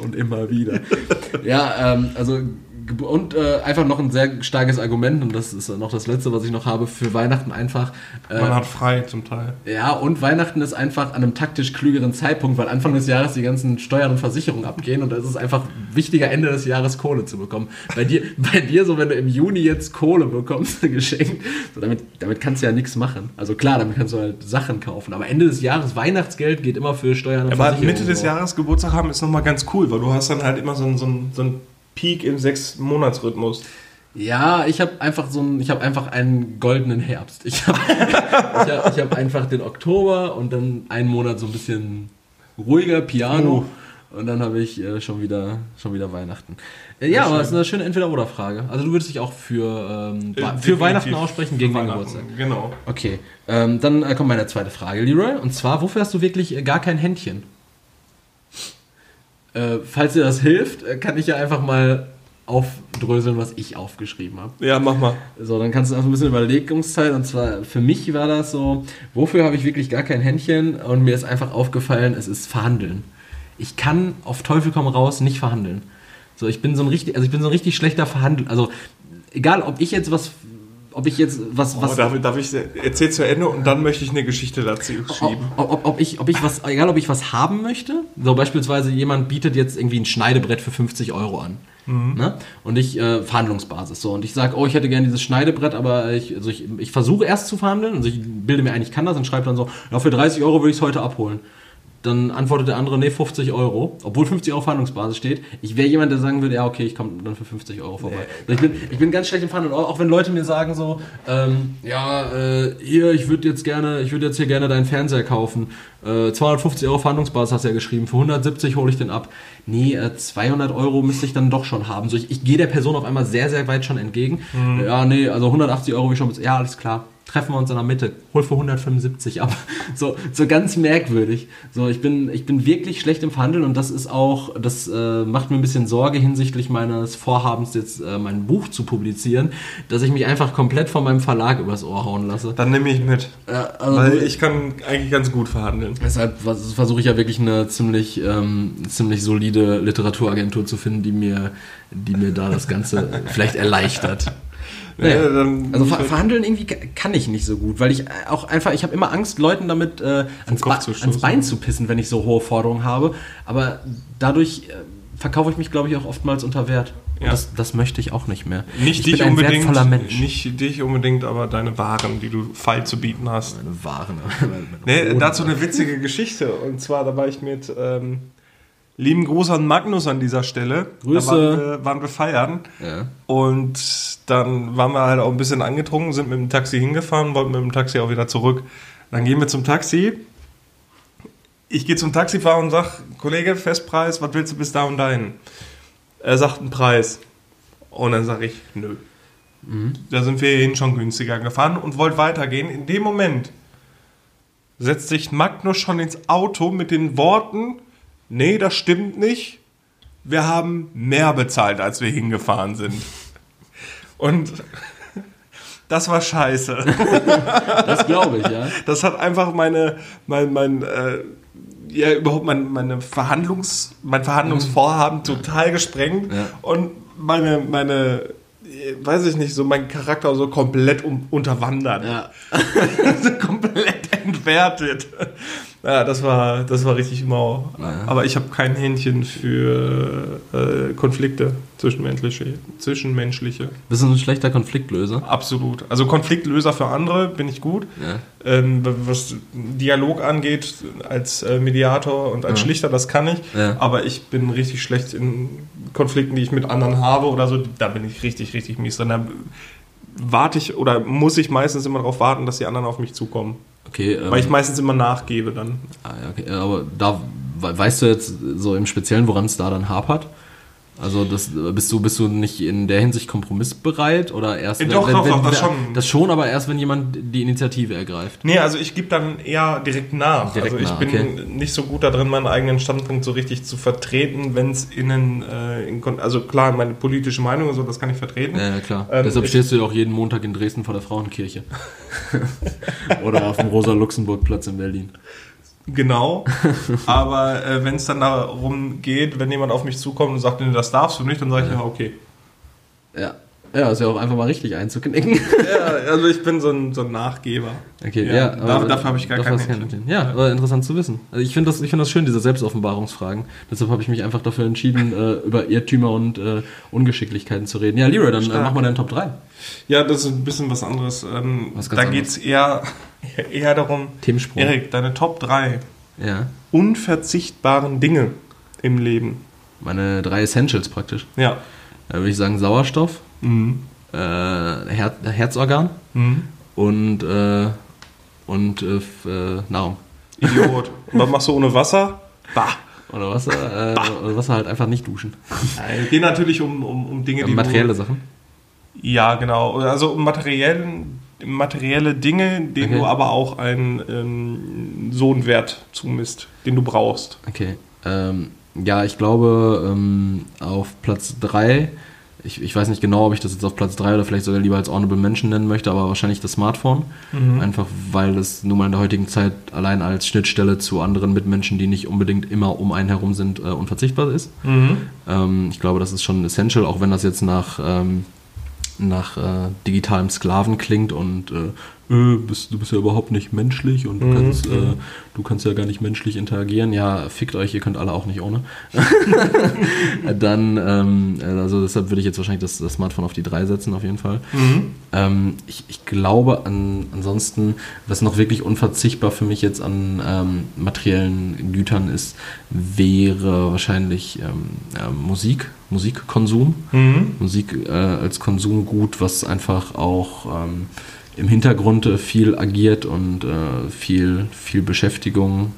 und immer wieder. ja, ähm, also und äh, einfach noch ein sehr starkes Argument und das ist noch das letzte, was ich noch habe für Weihnachten einfach. Äh, Man hat frei zum Teil. ja, und Weihnachten ist einfach an einem taktisch klügeren Zeitpunkt, weil Anfang des Jahres die ganzen Steuern und Versicherungen abgehen und es ist einfach wichtiger, Ende des Jahres Kohle zu bekommen. Bei dir, bei dir so, wenn du im Juni jetzt Kohle bekommst, geschenkt, so damit, damit kannst du ja nichts machen. Also klar, damit kannst du halt Sachen kaufen, aber Ende des Jahres Weihnachtsgeld geht immer für Steuern und Aber Versicherungen. Mitte des. Jahres Geburtstag haben ist nochmal ganz cool, weil du hast dann halt immer so einen, so einen, so einen Peak im Sechs-Monats-Rhythmus. Ja, ich habe einfach so einen, ich habe einfach einen goldenen Herbst. Ich habe ich hab, ich hab einfach den Oktober und dann einen Monat so ein bisschen ruhiger Piano und dann habe ich äh, schon wieder schon wieder Weihnachten. Äh, ja, aber es ist eine schöne Entweder-oder-Frage. Also du würdest dich auch für ähm, Äh, für Weihnachten aussprechen gegen Weihnachten, Geburtstag. Genau. Okay, ähm, dann äh, kommt meine zweite Frage, Leroy. Und zwar, wofür hast du wirklich äh, gar kein Händchen? Äh, falls dir das hilft, äh, kann ich ja einfach mal aufdröseln, was ich aufgeschrieben habe. Ja, mach mal. So, dann kannst du auch ein bisschen Überlegungszeit. Und zwar für mich war das so, wofür habe ich wirklich gar kein Händchen? Und mir ist einfach aufgefallen, es ist Verhandeln. Ich kann auf Teufel komm raus nicht verhandeln. So, ich bin so ein richtig, also ich bin so ein richtig schlechter Verhandler. Also egal, ob ich jetzt was, ob ich jetzt was, Oh, was, darf, ich- darf ich erzähl zu Ende und dann möchte ich eine Geschichte dazu ob, schieben. ob, ob, ich, ob ich was, egal ob ich was haben möchte, so beispielsweise jemand bietet jetzt irgendwie ein Schneidebrett für 50 Euro an. Ne? Und ich, äh, Verhandlungsbasis, so. Und ich sage, oh, ich hätte gerne dieses Schneidebrett, aber ich, also ich, ich versuche erst zu verhandeln, also ich bilde mir ein, ich kann das und schreibe dann so, ja, für 30 Euro würde ich es heute abholen. Dann antwortet der andere, nee, 50 Euro, obwohl 50 Euro Verhandlungsbasis steht. Ich wäre jemand, der sagen würde, ja, okay, ich komme dann für 50 Euro vorbei. Also ich, bin, ich bin ganz schlecht im Verhandeln, auch wenn Leute mir sagen so, ähm, ja, äh, hier, ich würde jetzt gerne, ich würde jetzt hier gerne deinen Fernseher kaufen. Äh, 250 Euro Verhandlungsbasis hast du ja geschrieben, für 170 hole ich den ab. Nee, äh, 200 Euro müsste ich dann doch schon haben. So, ich, ich gehe der Person auf einmal sehr, sehr weit schon entgegen. Ja, nee, also 180 Euro ich schon, ja, alles klar treffen wir uns in der Mitte, hol für 175 ab. So, so ganz merkwürdig. So, ich bin, ich bin wirklich schlecht im Verhandeln und das ist auch, das äh, macht mir ein bisschen Sorge hinsichtlich meines Vorhabens, jetzt äh, mein Buch zu publizieren, dass ich mich einfach komplett von meinem Verlag übers Ohr hauen lasse. Dann nehme ich mit. Äh, also Weil ich kann eigentlich ganz gut verhandeln. Deshalb versuche ich ja wirklich eine ziemlich, ähm, ziemlich solide Literaturagentur zu finden, die mir, die mir da das Ganze vielleicht erleichtert. Naja, Ja, dann- also ver verhandeln irgendwie ka- kann ich nicht so gut, weil ich äh, auch einfach, ich habe immer Angst, Leuten damit äh, ans, Ba- ans Bein zu pissen, wenn ich so hohe Forderungen habe. Aber dadurch äh, verkaufe ich mich, glaube ich, auch oftmals unter Wert. Und Ja. das, das möchte ich auch nicht mehr. Nicht ich dich bin ein unbedingt, wertvoller Mensch. nicht dich unbedingt, aber deine Waren, die du feil zu bieten hast. Meine Waren. Nee, dazu eine witzige Geschichte. Und zwar, da war ich mit ähm, lieben Gruß an Magnus an dieser Stelle. Grüße. Da waren wir, waren wir feiern. Ja. Und dann waren wir halt auch ein bisschen angetrunken, sind mit dem Taxi hingefahren, wollten mit dem Taxi auch wieder zurück. Dann gehen wir zum Taxi. Ich gehe zum Taxifahrer und sag, Kollege, Festpreis, was willst du bis da und dahin? Er sagt einen Preis. Und dann sage ich, nö. Da sind wir hierhin schon günstiger gefahren und wollt weitergehen. In dem Moment setzt sich Magnus schon ins Auto mit den Worten, nee, das stimmt nicht. Wir haben mehr bezahlt, als wir hingefahren sind. Und das war scheiße. Das glaube ich, ja. Das hat einfach meine, mein, mein, äh, ja überhaupt mein, meine Verhandlungs, mein Verhandlungsvorhaben total gesprengt Ja. und meine, meine, weiß ich nicht, so mein Charakter so komplett um, unterwandert. Ja. so komplett entwertet. Ja, das war, das war richtig mau. Ja. Aber ich habe kein Händchen für äh, Konflikte zwischenmenschliche, zwischenmenschliche. Bist du ein schlechter Konfliktlöser? Absolut. Also Konfliktlöser für andere bin ich gut. Ja. Ähm, was Dialog angeht, als äh, Mediator und als Ja. Schlichter, das kann ich. Aber ich bin richtig schlecht in Konflikten, die ich mit anderen habe oder so. Da bin ich richtig, richtig mies drin. Da warte ich oder muss ich meistens immer darauf warten, dass die anderen auf mich zukommen. Okay, ähm, Weil ich meistens immer nachgebe dann. ah, ja, okay, aber da we- weißt du jetzt so im Speziellen, woran es da dann hapert? Also das, bist du bist du nicht in der Hinsicht kompromissbereit oder erst Äh, doch, doch, doch, das schon. das schon, aber erst wenn jemand die Initiative ergreift. Nee, also ich gebe dann eher direkt nach. Direkt also ich nach, bin okay. nicht so gut da drin, meinen eigenen Standpunkt so richtig zu vertreten, wenn es innen, äh, in, also klar, meine politische Meinung und so, das kann ich vertreten. Ja, ja klar. Ähm, Deshalb stehst du ja auch jeden Montag in Dresden vor der Frauenkirche. oder auf dem Rosa-Luxemburg-Platz in Berlin. Genau. Aber äh, wenn es dann darum geht, wenn jemand auf mich zukommt und sagt, nee, das darfst du nicht, dann sage ich ja, okay. Ja. Ja, ist ja auch einfach mal richtig einzuknicken. Ja, also ich bin so ein, so ein Nachgeber. Okay, Ja, ja. da- dafür habe ich gar dafür kein hast du Händchen. Ja, aber interessant zu wissen. Also ich finde das, ich finde das schön, diese Selbstoffenbarungsfragen. Deshalb habe ich mich einfach dafür entschieden, äh, über Irrtümer und äh, Ungeschicklichkeiten zu reden. Ja, Leroy, dann äh, mach mal deinen Top 3. Ja, das ist ein bisschen was anderes. Ähm, Was da geht es eher, eher darum, Themensprung. Erik, deine Top 3 Ja. unverzichtbaren Dinge im Leben. Meine drei Essentials praktisch. Ja. Da würde ich sagen Sauerstoff, Mhm. äh, Her Herzorgan Mhm. und, äh, und äh, äh, Nahrung. Idiot. Und was machst du ohne Wasser? Bah. Oder Wasser, äh, Wasser halt einfach nicht duschen. Es geht natürlich um, um, um Dinge, die Materielle du, Sachen. Ja, genau. Also um materiellen, materielle Dinge, denen Okay. du aber auch einen ähm, so einen Wert zumisst, den du brauchst. Okay. Ähm, ja, ich glaube, ähm, auf Platz 3, ich, ich weiß nicht genau, ob ich das jetzt auf Platz 3 oder vielleicht sogar lieber als Honorable Mention nennen möchte, aber wahrscheinlich das Smartphone. Einfach weil es nun mal in der heutigen Zeit allein als Schnittstelle zu anderen Mitmenschen, die nicht unbedingt immer um einen herum sind, äh, unverzichtbar ist. Ähm, ich glaube, das ist schon essential, auch wenn das jetzt nach, ähm, nach äh, digitalem Sklaven klingt und äh, äh, bist, du bist ja überhaupt nicht menschlich und du, Mhm, kannst, äh, du kannst ja gar nicht menschlich interagieren. Ja, fickt euch, ihr könnt alle auch nicht ohne. Dann, ähm, also deshalb würde ich jetzt wahrscheinlich das, das Smartphone auf die 3 setzen, auf jeden Fall. Ähm, ich, ich glaube an, ansonsten, was noch wirklich unverzichtbar für mich jetzt an ähm, materiellen Gütern ist, wäre wahrscheinlich ähm, ja, Musik, Musikkonsum. Mhm. Musik äh, als Konsumgut, was einfach auch ähm, im Hintergrund äh, viel agiert und äh, viel, viel Beschäftigung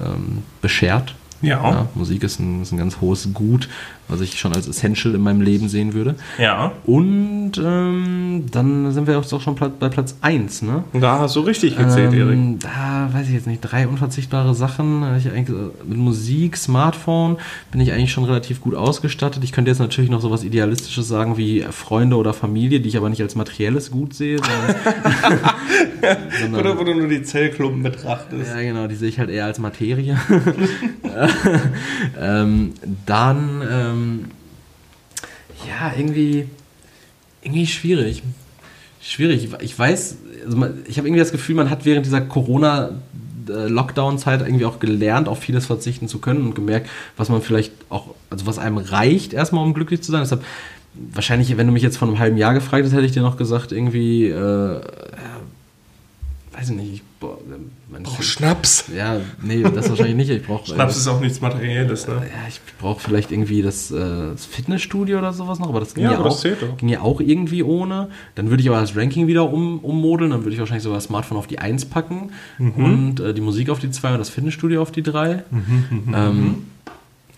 ähm, beschert. Ja. Musik ist ein, ist ein ganz hohes Gut, was ich schon als Essential in meinem Leben sehen würde. Ja. Und ähm, dann sind wir auch schon bei Platz 1, ne? Da hast du richtig gezählt, Erik. Ähm, da weiß ich jetzt nicht, drei unverzichtbare Sachen. Äh, mit Musik, Smartphone bin ich eigentlich schon relativ gut ausgestattet. Ich könnte jetzt natürlich noch sowas Idealistisches sagen wie Freunde oder Familie, die ich aber nicht als materielles Gut sehe. Sondern, sondern, Oder wo du nur die Zellklumpen betrachtest. ja, genau, die sehe ich halt eher als Materie. ähm, dann, ähm, ja, irgendwie, irgendwie schwierig. Schwierig. Ich weiß, also ich habe irgendwie das Gefühl, man hat während dieser Corona- Lockdown-Zeit irgendwie auch gelernt, auf vieles verzichten zu können und gemerkt, was man vielleicht auch, also was einem reicht, erstmal um glücklich zu sein. Deshalb, wahrscheinlich, wenn du mich jetzt vor einem halben Jahr gefragt hättest, hätte ich dir noch gesagt, irgendwie, äh, weiß ich nicht, ich, boah, Oh, Schnaps. ja, nee, das wahrscheinlich nicht. Ich brauche Schnaps ist auch nichts Materielles, ne? ja, ich brauche vielleicht irgendwie das, äh, das Fitnessstudio oder sowas noch, aber das ging Ja, ja, aber auch, das zählt doch. ging ja auch irgendwie ohne. Dann würde ich aber das Ranking wieder um, ummodeln, dann würde ich wahrscheinlich sogar das Smartphone auf die 1 packen Mhm. und äh, die Musik auf die 2 und das Fitnessstudio auf die 3. Mhm, ähm,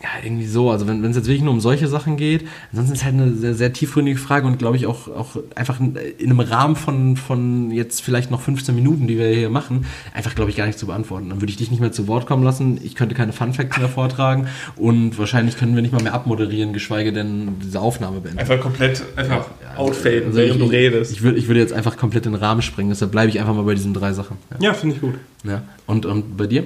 ja, irgendwie so. Also wenn es jetzt wirklich nur um solche Sachen geht, ansonsten ist halt eine sehr, sehr tiefgründige Frage und glaube ich auch, auch einfach in in einem Rahmen von, von jetzt vielleicht noch 15 Minuten, die wir hier machen, einfach glaube ich gar nicht zu beantworten. Dann würde ich dich nicht mehr zu Wort kommen lassen, ich könnte keine Fun Facts mehr vortragen und wahrscheinlich können wir nicht mal mehr abmoderieren, geschweige denn diese Aufnahme beenden. Einfach komplett, einfach Ja, outfaden, Also während ich, du redest. Ich, würde, ich würde jetzt einfach komplett den Rahmen sprengen, deshalb bleibe ich einfach mal bei diesen drei Sachen. ja, finde ich gut. Ja. ja. Und, und bei dir?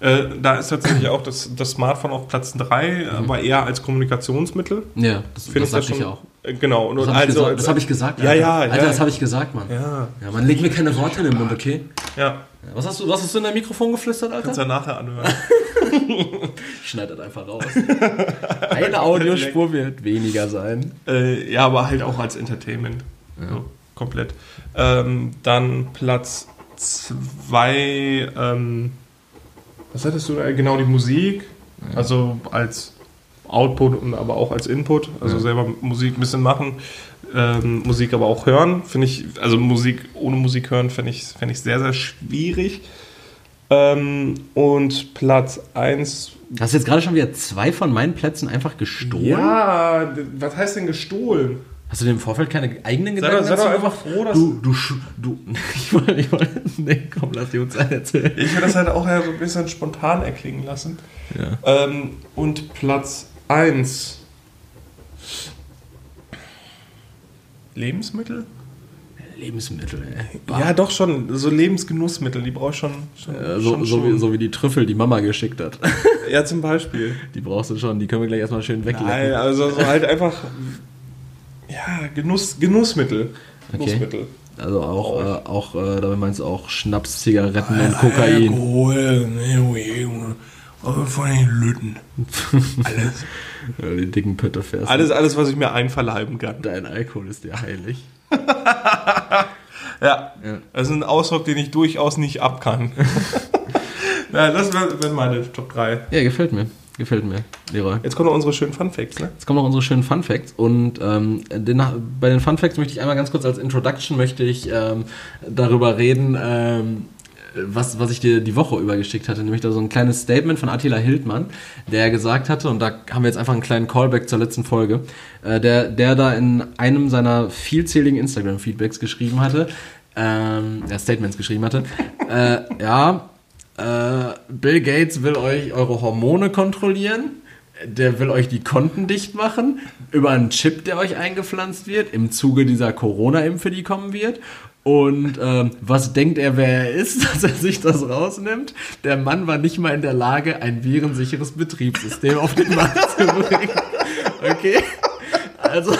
Äh, da ist tatsächlich auch das, das Smartphone auf Platz 3, aber eher als Kommunikationsmittel. Ja, das, Finde ich das schon. ich auch. Äh, Genau. Und Das habe ich, also, gesagt, das hab ich gesagt. Ja, Alter. ja, Alter, ja. das habe ich gesagt, Mann. Ja. Ja, man legt mir keine Worte in den Mund, okay? Ja, Ja, was, hast du, was hast du in dein Mikrofon geflüstert, kannst du Alter? ja nachher anhören. Ich schneide das einfach raus. Eine Audiospur wird weniger sein. äh, ja, aber halt auch als Entertainment. So, komplett. Ähm, dann Platz 2, ähm, was hattest du da? Genau, die Musik. Also als Output und aber auch als Input. Also Ja. selber Musik ein bisschen machen. Ähm, Musik aber auch hören. Finde ich, also Musik ohne Musik hören, fände ich, fänd ich sehr, sehr schwierig. Ähm, und Platz 1 Hast du jetzt gerade schon wieder zwei von meinen Plätzen einfach gestohlen? Ja, was heißt denn gestohlen? Hast du dir im Vorfeld keine eigenen Sei Gedanken doch, sei doch einfach froh, dass. Du, du, sch- du, ich wollte, ich wollte, nee, komm, lass die uns erzählen. Ich will das halt auch eher so ein bisschen spontan erklingen lassen. Ja. Ähm, und Platz 1. Lebensmittel? Lebensmittel, ey. Ja, doch schon. So Lebensgenussmittel, die brauche ich schon. schon, Äh, so, schon, so, wie, schon. so wie die Trüffel, die Mama geschickt hat. Ja, zum Beispiel. Die brauchst du schon, die können wir gleich erstmal schön weglecken. Nein, also so halt einfach. Ja, Genuss, Genussmittel. Okay. Genussmittel. Also auch, äh, auch äh, damit meinst du auch Schnaps, Zigaretten Ah, und Kokain. Alkohol, von den Lütten. Alles. Ja, die dicken Pötte fährst. Alles, alles, was ich mir einverleiben kann. Dein Alkohol ist dir heilig. Ja. Ja. Das ist ein Ausdruck, den ich durchaus nicht ab kann. ja, das wären meine Top 3. Ja, gefällt mir. Gefällt mir, Leroy. Jetzt kommen noch unsere schönen Fun Facts, ne? Jetzt kommen noch unsere schönen Fun Facts und ähm, den, bei den Fun Facts möchte ich einmal ganz kurz als Introduction möchte ich ähm, darüber reden, ähm, was, was ich dir die Woche über geschickt hatte, nämlich da so ein kleines Statement von Attila Hildmann, der gesagt hatte, und da haben wir jetzt einfach einen kleinen Callback zur letzten Folge, äh, der, der da in einem seiner vielzähligen Instagram-Feedbacks geschrieben hatte, ähm, ja, Statements geschrieben hatte, äh, ja, äh, Bill Gates will euch eure Hormone kontrollieren. Der will euch die Konten dicht machen über einen Chip, der euch eingepflanzt wird im Zuge dieser Corona-Impfe, die kommen wird. Und ähm, was denkt er, wer er ist, dass er sich das rausnimmt? Der Mann war nicht mal in der Lage, ein virensicheres Betriebssystem auf den Markt zu bringen. Okay? Also,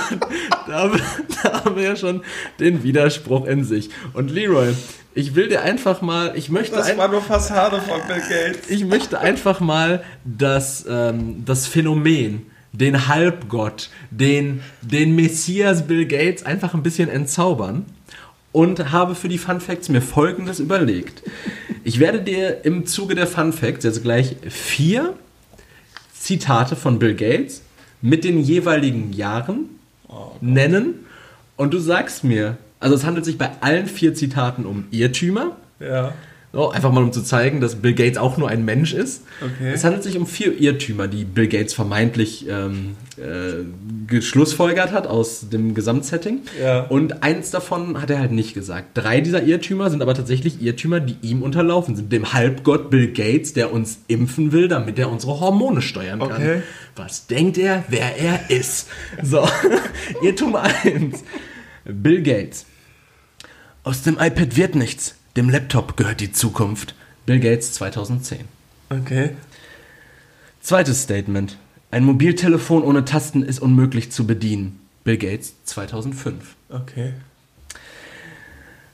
da, haben- da haben wir ja schon den Widerspruch in sich. Und Leroy, ich will dir einfach mal, ich möchte ein, nur Fassade von Bill Gates. ich möchte einfach mal das, ähm, das Phänomen, den Halbgott, den, den Messias Bill Gates einfach ein bisschen entzaubern und habe für die Fun Facts mir folgendes überlegt. Ich werde dir im Zuge der Fun Facts jetzt gleich vier Zitate von Bill Gates mit den jeweiligen Jahren nennen und du sagst mir, also es handelt sich bei allen vier Zitaten um Irrtümer. Ja. So, einfach mal um zu zeigen, dass Bill Gates auch nur ein Mensch ist. Okay. Es handelt sich um vier Irrtümer, die Bill Gates vermeintlich ähm, äh, geschlussfolgert hat aus dem Gesamtsetting. Ja. Und eins davon hat er halt nicht gesagt. Drei dieser Irrtümer sind aber tatsächlich Irrtümer, die ihm unterlaufen sind. Dem Halbgott Bill Gates, der uns impfen will, damit er unsere Hormone steuern kann. Okay. Was denkt er, wer er ist? So, Irrtum 1. Bill Gates. Aus dem iPad wird nichts. Dem Laptop gehört die Zukunft. Bill Gates 2010. Okay. Zweites Statement. Ein Mobiltelefon ohne Tasten ist unmöglich zu bedienen. Bill Gates 2005. Okay.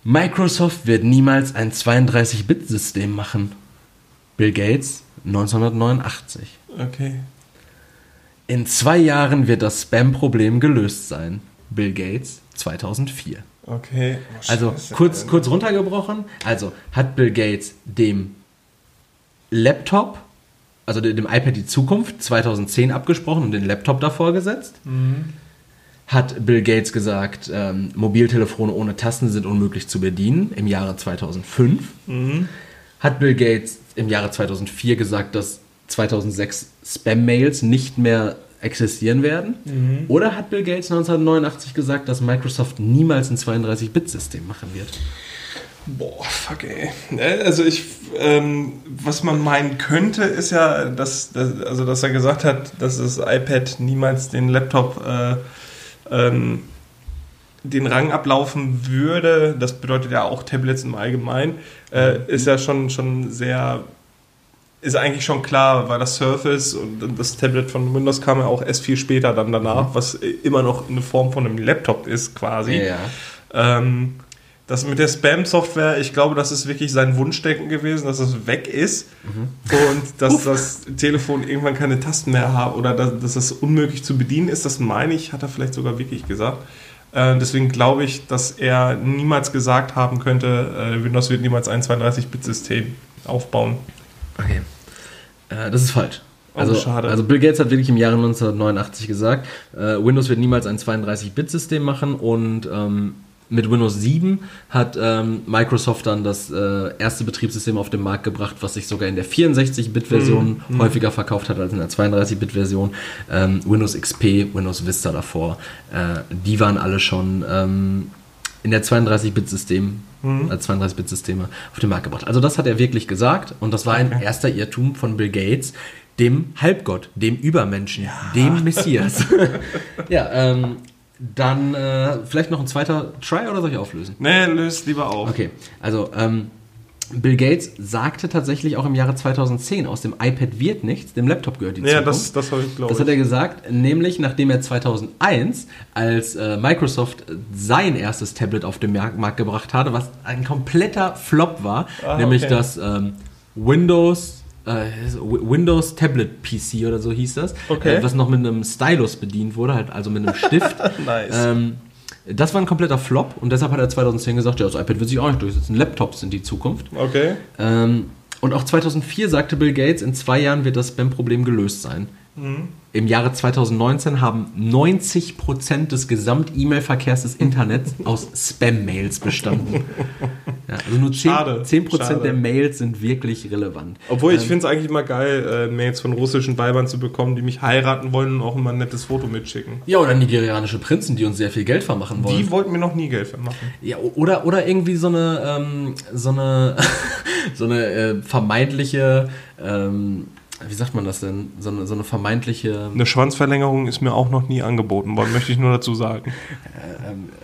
Microsoft wird niemals ein 32-Bit-System machen. Bill Gates 1989. Okay. In zwei Jahren wird das Spam-Problem gelöst sein. Bill Gates 2004. Okay. Oh, Also Scheiße, kurz, Alter. kurz runtergebrochen. Also hat Bill Gates dem Laptop, also dem iPad die Zukunft 2010 abgesprochen und den Laptop davor gesetzt. Hat Bill Gates gesagt, ähm, Mobiltelefone ohne Tasten sind unmöglich zu bedienen im Jahre 2005. Hat Bill Gates im Jahre 2004 gesagt, dass 2006 Spam-Mails nicht mehr existieren werden? Oder hat Bill Gates 1989 gesagt, dass Microsoft niemals ein 32-Bit-System machen wird? Boah, fuck ey. Äh, Also ich, ähm, was man meinen könnte, ist ja, dass, dass, also dass er gesagt hat, dass das iPad niemals den Laptop äh, ähm, den Rang ablaufen würde, das bedeutet ja auch Tablets im Allgemeinen, äh, ist ja schon, schon sehr, ist eigentlich schon klar, weil das Surface und das Tablet von Windows kam ja auch erst viel später dann danach, was immer noch eine Form von einem Laptop ist quasi. Ja. Ähm, das mit der Spam-Software, ich glaube, das ist wirklich sein Wunschdenken gewesen, dass es weg ist und dass das Telefon irgendwann keine Tasten mehr hat oder dass, dass es unmöglich zu bedienen ist. Das meine ich, hat er vielleicht sogar wirklich gesagt. Äh, deswegen glaube ich, dass er niemals gesagt haben könnte, äh, Windows wird niemals ein 32-Bit-System aufbauen. Okay. Äh, das ist falsch. Oh, Also, schade. also Bill Gates hat wirklich im Jahre 1989 gesagt, äh, Windows wird niemals ein 32-Bit-System machen und ähm, mit Windows 7 hat ähm, Microsoft dann das äh, erste Betriebssystem auf den Markt gebracht, was sich sogar in der 64-Bit-Version häufiger verkauft hat als in der 32-Bit-Version. Ähm, Windows XP, Windows Vista davor, äh, die waren alle schon ähm, in der 32-Bit-System, als 32-Bit-Systeme auf den Markt gebracht. Also das hat er wirklich gesagt und das war ein Okay. erster Irrtum von Bill Gates, dem Halbgott, dem Übermenschen, dem Messias. ja, ähm, dann äh, vielleicht noch ein zweiter Try oder soll ich auflösen? Nee, löst lieber auf. Okay, also ähm, Bill Gates sagte tatsächlich auch im Jahre 2010, aus dem iPad wird nichts, dem Laptop gehört die Ja, Zukunft. das, das habe ich, glaube Das hat er gesagt, nämlich nachdem er 2001, als äh, Microsoft sein erstes Tablet auf den Markt, Markt gebracht hatte, was ein kompletter Flop war, Ah, nämlich okay. das ähm, Windows äh, Windows Tablet PC oder so hieß das, Okay. äh, was noch mit einem Stylus bedient wurde, halt also mit einem Stift. Nice. ähm, das war ein kompletter Flop und deshalb hat er 2010 gesagt, ja, das iPad wird sich auch nicht durchsetzen. Laptops sind die Zukunft. Okay. Ähm, und auch 2004 sagte Bill Gates, in zwei Jahren wird das Spam-Problem gelöst sein. Im Jahre 2019 haben 90% des Gesamt-E-Mail-Verkehrs des Internets aus Spam-Mails bestanden. Ja, also nur 10%, Schade, 10 schade. der Mails sind wirklich relevant. Obwohl ich Ähm, finde es eigentlich immer geil, äh, Mails von russischen Weibern zu bekommen, die mich heiraten wollen und auch immer ein nettes Foto mitschicken. Ja, oder nigerianische Prinzen, die uns sehr viel Geld vermachen wollen. Die wollten mir noch nie Geld vermachen. Ja, oder, oder irgendwie so eine, ähm, so eine, so eine äh, vermeintliche, ähm, wie sagt man das denn? So eine, so eine vermeintliche. Eine Schwanzverlängerung ist mir auch noch nie angeboten worden, möchte ich nur dazu sagen.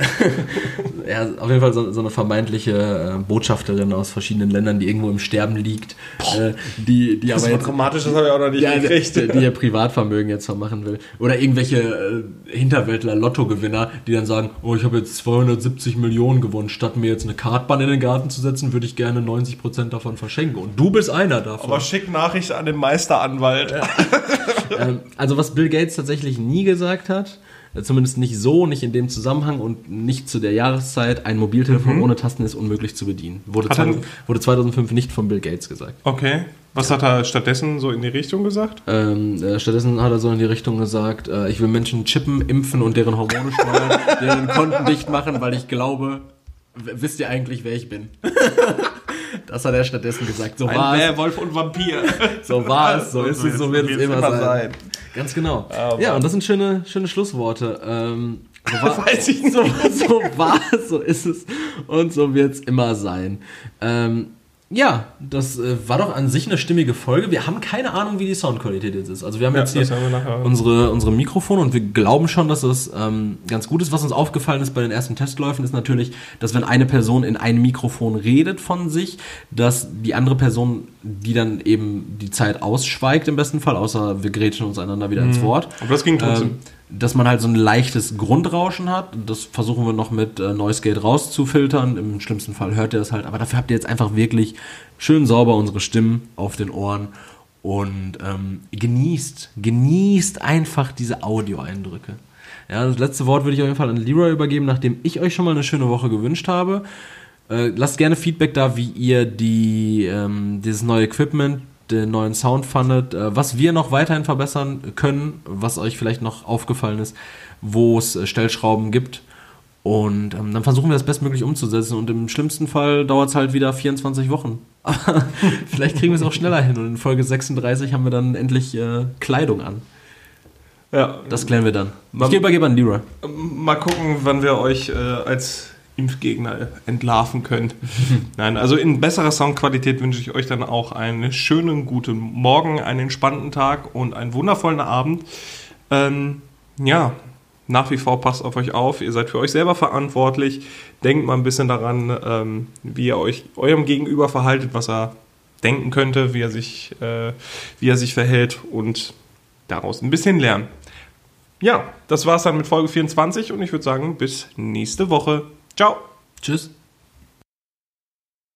ja, auf jeden Fall so, so eine vermeintliche äh, Botschafterin aus verschiedenen Ländern, die irgendwo im Sterben liegt, äh, die, die aber jetzt. dramatisch, das habe ich auch noch nicht Ja, die, die ihr Privatvermögen jetzt vermachen will. Oder irgendwelche äh, Hinterwäldler-Lottogewinner, die dann sagen, oh, ich habe jetzt 270 Millionen gewonnen. Statt mir jetzt eine Kartbahn in den Garten zu setzen, würde ich gerne 90% davon verschenken. Und du bist einer davon. Aber schick Nachricht an den Meisteranwalt. Ähm, also was Bill Gates tatsächlich nie gesagt hat, äh, zumindest nicht so, nicht in dem Zusammenhang und nicht zu der Jahreszeit, ein Mobiltelefon ohne Tasten ist unmöglich zu bedienen. Wurde, 2000, wurde 2005 nicht von Bill Gates gesagt. Okay. Was hat er stattdessen so in die Richtung gesagt? Ähm, äh, stattdessen hat er so in die Richtung gesagt, äh, ich will Menschen chippen, impfen und deren Hormone steuern, deren Konten dicht machen, weil ich glaube, wisst ihr eigentlich, wer ich bin? das hat er stattdessen gesagt. So war Ein es. Werwolf und Vampir. So war es, so ist es, so wird es immer sein. Ganz genau. Aber- ja, und das sind schöne, schöne Schlussworte. Ähm, so war, Weiß ich nicht. So, so war es, so ist es und so wird es immer sein. Ähm, ja, das äh, war doch an sich eine stimmige Folge. Wir haben keine Ahnung, wie die Soundqualität jetzt ist. Also wir haben Ja, jetzt hier das nachher- unsere, unsere Mikrofone und wir glauben schon, dass es ähm, ganz gut ist. Was uns aufgefallen ist bei den ersten Testläufen, ist natürlich, dass wenn eine Person in ein Mikrofon redet von sich, dass die andere Person, die dann eben die Zeit ausschweigt im besten Fall, außer wir grätschen uns einander wieder ins Wort. Aber das ging trotzdem. Ähm, dass man halt so ein leichtes Grundrauschen hat. Das versuchen wir noch mit äh, Noise Gate rauszufiltern. Im schlimmsten Fall hört ihr das halt. Aber dafür habt ihr jetzt einfach wirklich schön sauber unsere Stimmen auf den Ohren und ähm, genießt, genießt einfach diese Audioeindrücke. Ja, das letzte Wort würde ich auf jeden Fall an Leroy übergeben, nachdem ich euch schon mal eine schöne Woche gewünscht habe. Äh, lasst gerne Feedback da, wie ihr die, ähm, dieses neue Equipment, den neuen Sound fandet, äh, was wir noch weiterhin verbessern können, was euch vielleicht noch aufgefallen ist, wo es äh, Stellschrauben gibt. Und ähm, dann versuchen wir das bestmöglich umzusetzen. Und im schlimmsten Fall dauert es halt wieder 24 Wochen. Aber vielleicht kriegen wir es auch schneller hin. Und in Folge 36 haben wir dann endlich äh, Kleidung an. Ja, Das klären wir dann. Man- Ich übergebe an Leroy. Mal gucken, wann wir euch äh, als Impfgegner entlarven können. Nein, also in besserer Soundqualität wünsche ich euch dann auch einen schönen guten Morgen, einen entspannten Tag und einen wundervollen Abend. Ähm, ja, nach wie vor passt auf euch auf. Ihr seid für euch selber verantwortlich. Denkt mal ein bisschen daran, ähm, wie ihr euch eurem Gegenüber verhaltet, was er denken könnte, wie er sich, äh, wie er sich verhält und daraus ein bisschen lernen. Ja, das war's dann mit Folge 24 und ich würde sagen, bis nächste Woche. Ciao. Tschüss.